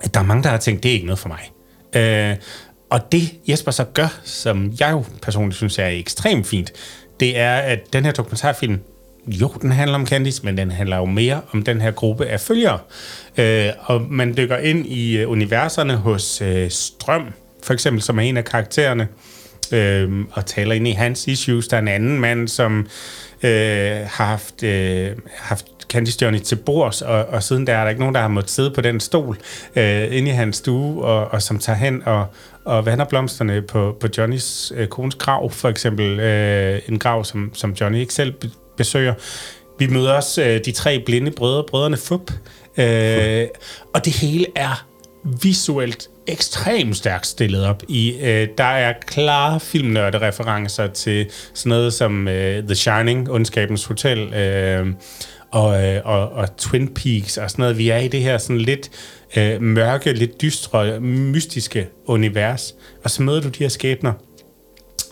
at der er mange, der har tænkt, det er ikke noget for mig. Øh, og det Jesper så gør, som jeg jo personligt synes er ekstremt fint, det er, at den her dokumentarfilm, jo, den handler om Candice, men den handler jo mere om den her gruppe af følgere. Øh, og man dykker ind i øh, universerne hos øh, Strøm, for eksempel, som er en af karaktererne, øh, og taler ind i hans issues. Der er en anden mand, som øh, har haft, øh, haft Candice Johnny til bords, og, og siden der er der ikke nogen, der har måttet sidde på den stol øh, inde i hans stue, og, og som tager hen og, og vander blomsterne på, på Johnnys øh, kones grav, for eksempel. Øh, en grav, som, som Johnny ikke selv be- besøger. Vi møder også øh, de tre blinde brødre, brødrene Fup, øh, og det hele er visuelt ekstremt stærkt stillet op i. Øh, der er klare filmnørde-referencer til sådan noget som øh, The Shining, Ondskabens Hotel, øh, og, øh, og, og Twin Peaks og sådan noget. Vi er i det her sådan lidt øh, mørke, lidt dystre, mystiske univers. Og så møder du de her skæbner.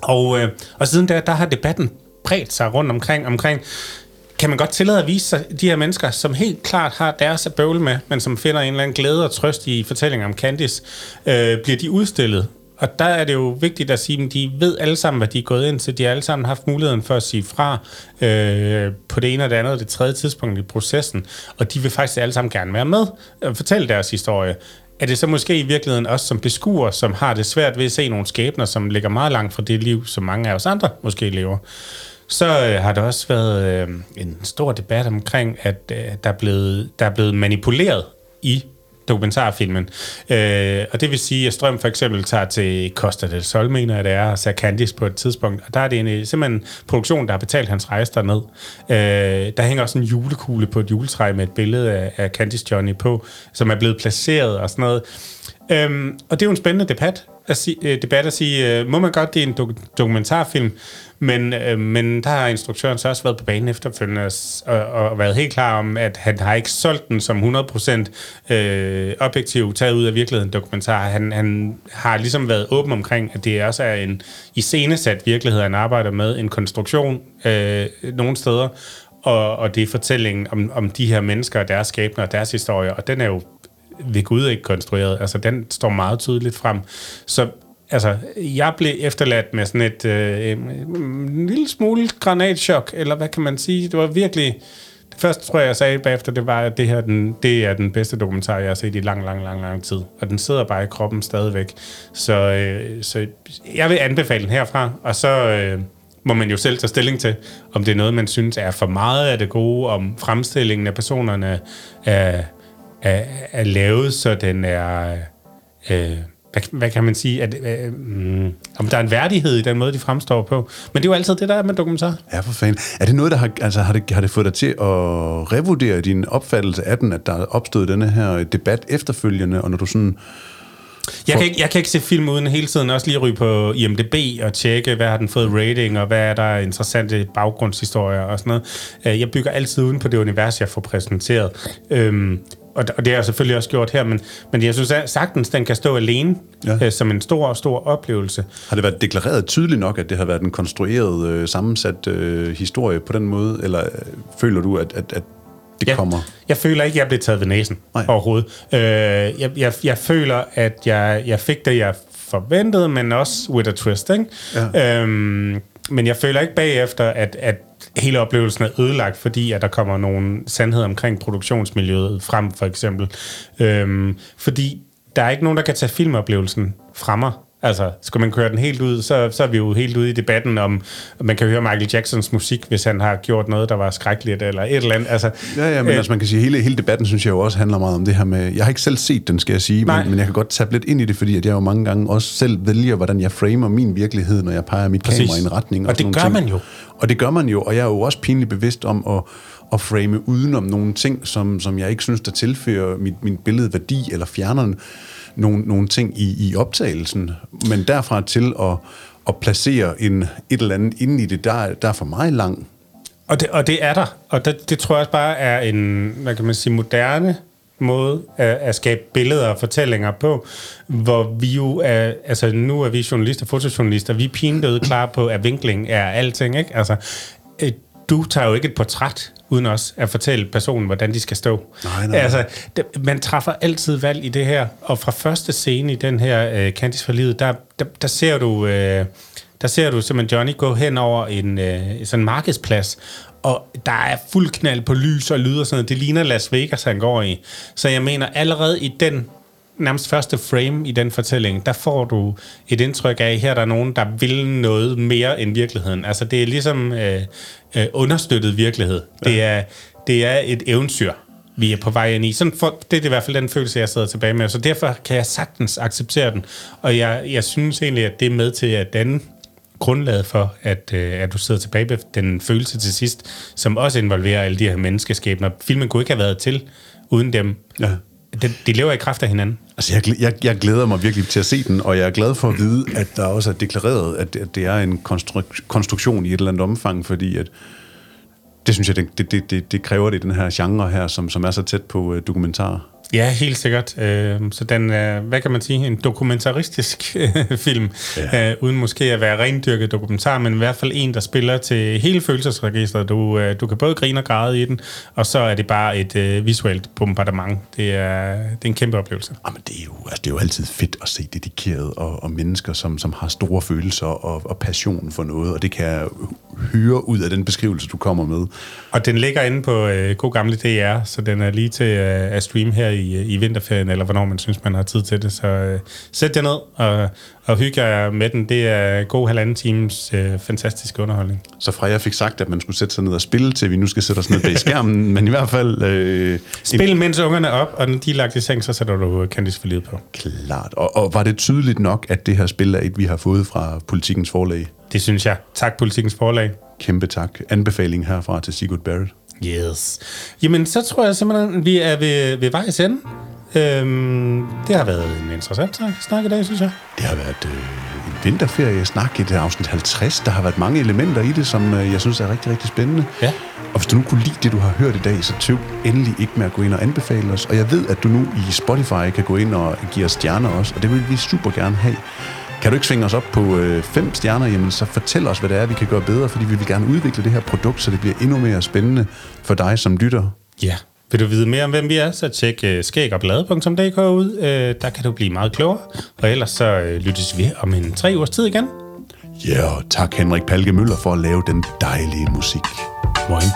Og, øh, og siden der, der har debatten bredt sig rundt omkring, omkring kan man godt tillade at vise sig de her mennesker, som helt klart har deres at bøvle med, men som finder en eller anden glæde og trøst i fortællinger om Candice, øh, bliver de udstillet. Og der er det jo vigtigt at sige, at de ved alle sammen, hvad de er gået ind til. De har alle sammen haft muligheden for at sige fra øh, på det ene og det andet og det tredje tidspunkt i processen. Og de vil faktisk alle sammen gerne være med og fortælle deres historie. Er det så måske i virkeligheden os som beskuer, som har det svært ved at se nogle skæbner, som ligger meget langt fra det liv, som mange af os andre måske lever? Så øh, har der også været øh, en stor debat omkring, at øh, der, er blevet, der er blevet manipuleret i dokumentarfilmen. Øh, og det vil sige, at Strøm for eksempel tager til Costa del Sol, mener jeg det er, og ser på et tidspunkt. Og der er det en, simpelthen en produktion, der har betalt hans rejse derned. Øh, der hænger også en julekugle på et juletræ med et billede af, af Candice Johnny på, som er blevet placeret og sådan noget. Øhm, og det er jo en spændende debat at sige, øh, debat at sige, øh, må man godt, det er en do- dokumentarfilm, men, øh, men der har instruktøren så også været på banen efterfølgende og, og været helt klar om, at han har ikke solgt den som 100% øh, objektiv, taget ud af virkeligheden dokumentar. Han, han har ligesom været åben omkring, at det også er en iscenesat virkelighed, han arbejder med, en konstruktion øh, nogle steder, og, og det er fortællingen om, om de her mennesker og deres skæbner og deres historie, og den er jo ved Gud ikke konstrueret. Altså, den står meget tydeligt frem. Så altså, jeg blev efterladt med sådan et øh, en lille smule granatschok, eller hvad kan man sige? Det var virkelig... Det første, tror jeg, jeg sagde bagefter, det var, at det her den, det er den bedste dokumentar, jeg har set i lang, lang, lang, lang tid. Og den sidder bare i kroppen stadigvæk. Så, øh, så jeg vil anbefale den herfra, og så... Øh, må man jo selv tage stilling til, om det er noget, man synes er for meget af det gode, om fremstillingen af personerne er, er, er lavet, så den er... Øh, hvad, hvad kan man sige? At, øh, mm, om der er en værdighed i den måde, de fremstår på. Men det er jo altid det, der er med dokumentar. Ja, for fanden. Er det noget, der har, altså, har, det, har det fået dig til at revurdere din opfattelse af den, at der er opstået denne her debat efterfølgende, og når du sådan... Jeg kan, ikke, jeg kan ikke se film uden hele tiden også lige ryge på IMDb og tjekke, hvad har den fået rating, og hvad er der interessante baggrundshistorier og sådan noget. Øh, jeg bygger altid uden på det univers, jeg får præsenteret. Øhm, og, og det har jeg selvfølgelig også gjort her, men, men jeg synes at sagtens, den kan stå alene ja. øh, som en stor, stor oplevelse. Har det været deklareret tydeligt nok, at det har været en konstrueret, øh, sammensat øh, historie på den måde, eller øh, føler du, at, at, at det jeg, kommer? Jeg føler ikke, at jeg blev taget ved næsen Nej. overhovedet. Øh, jeg, jeg, jeg føler, at jeg, jeg fik det, jeg forventede, men også with a twist. Ikke? Ja. Øhm, men jeg føler ikke bagefter, at, at hele oplevelsen er ødelagt, fordi at der kommer nogle sandheder omkring produktionsmiljøet frem, for eksempel. Øhm, fordi der er ikke nogen, der kan tage filmoplevelsen fra mig. Altså, skal man køre den helt ud, så, så er vi jo helt ude i debatten om, man kan høre Michael Jacksons musik, hvis han har gjort noget, der var skrækkeligt, eller et eller andet. Altså, Ja, ja, men øh, altså man kan sige, hele, hele debatten synes jeg jo også handler meget om det her med, jeg har ikke selv set den, skal jeg sige, Nej. men, men jeg kan godt tage lidt ind i det, fordi at jeg jo mange gange også selv vælger, hvordan jeg framer min virkelighed, når jeg peger mit Præcis. kamera i en retning. Og sådan det gør ting. man jo. Og det gør man jo, og jeg er jo også pinligt bevidst om at, at frame udenom nogle ting, som, som jeg ikke synes, der tilfører mit, mit billede værdi, eller fjerner nogle, nogle ting i, i optagelsen. Men derfra til at, at placere en, et eller andet inde i det, der, der er for mig lang. Og det, og det er der. Og det, det tror jeg også bare er en, hvad kan man sige, moderne måde at, at skabe billeder og fortællinger på, hvor vi jo er, altså nu er vi journalister, fotojournalister, vi er pinedøde klar på, at vinkling er alting, ikke? Altså, øh, du tager jo ikke et portræt uden os at fortælle personen, hvordan de skal stå. Nej, nej. Altså, det, man træffer altid valg i det her, og fra første scene i den her øh, Candice for livet, der, der, der ser du... Øh, der ser du simpelthen Johnny gå hen over en øh, sådan en markedsplads, og der er fuld knald på lys og lyd og sådan noget. Det ligner Las Vegas, han går i. Så jeg mener, allerede i den nærmest første frame i den fortælling, der får du et indtryk af, at her er der nogen, der vil noget mere end virkeligheden. Altså, det er ligesom øh, øh, understøttet virkelighed. Ja. Det, er, det er et eventyr, vi er på vej ind i. Sådan for, det er i hvert fald den følelse, jeg sidder tilbage med. Så derfor kan jeg sagtens acceptere den. Og jeg, jeg synes egentlig, at det er med til at danne grundlaget for, at, øh, at du sidder tilbage med den følelse til sidst, som også involverer alle de her menneskeskæbner. Filmen kunne ikke have været til uden dem. Ja. De, de lever i kraft af hinanden. Altså, jeg, jeg, jeg glæder mig virkelig til at se den, og jeg er glad for at vide, at der også er deklareret, at det, at det er en konstruk, konstruktion i et eller andet omfang, fordi at det synes jeg, det, det, det, det, kræver det i den her genre her, som, som er så tæt på uh, dokumentar. Ja, helt sikkert. Øh, Så den er, hvad kan man sige, en dokumentaristisk øh, film, ja. øh, uden måske at være rendyrket dokumentar, men i hvert fald en, der spiller til hele følelsesregistret. Du, øh, du kan både grine og græde i den, og så er det bare et øh, visuelt bombardement. Det er, det er en kæmpe oplevelse. Jamen, det er jo, altså, det er jo altid fedt at se dedikerede og, og mennesker, som, som har store følelser og, og passion for noget, og det kan jeg høre ud af den beskrivelse, du kommer med. Og den ligger inde på øh, god gamle DR, så den er lige til øh, at streame her i, i vinterferien, eller hvornår man synes, man har tid til det. Så øh, sæt jer ned og, og hygge jer med den. Det er god halvanden times øh, fantastisk underholdning. Så Freja fik sagt, at man skulle sætte sig ned og spille, til vi nu skal sætte os ned bag skærmen, men i hvert fald... Øh, Spil, mens ungerne er op, og når de er lagt i seng, så sætter du Candice for livet på. Klart. Og, og var det tydeligt nok, at det her spil er et, vi har fået fra Politikens Forlag? Det synes jeg. Tak, Politikens Forlag. Kæmpe tak. Anbefaling herfra til Sigurd Barrett. Yes. Jamen, så tror jeg simpelthen, at vi er ved, ved vejs ende. Øhm, det har været en interessant snak, i dag, synes jeg. Det har været øh, en vinterferie snak i det afsnit 50. Der har været mange elementer i det, som øh, jeg synes er rigtig, rigtig spændende. Ja. Og hvis du nu kunne lide det, du har hørt i dag, så tøv endelig ikke med at gå ind og anbefale os. Og jeg ved, at du nu i Spotify kan gå ind og give os stjerner også, og det vil vi super gerne have. Kan du ikke svinge os op på øh, fem stjerner, jamen, så fortæl os, hvad det er, vi kan gøre bedre, fordi vi vil gerne udvikle det her produkt, så det bliver endnu mere spændende for dig som lytter. Ja, vil du vide mere om, hvem vi er, så tjek øh, uh, skægoglade.dk ud. Uh, der kan du blive meget klogere. Og ellers så uh, lyttes vi om en tre ugers tid igen. Ja, yeah, og tak Henrik Palke Møller for at lave den dejlige musik. Moin.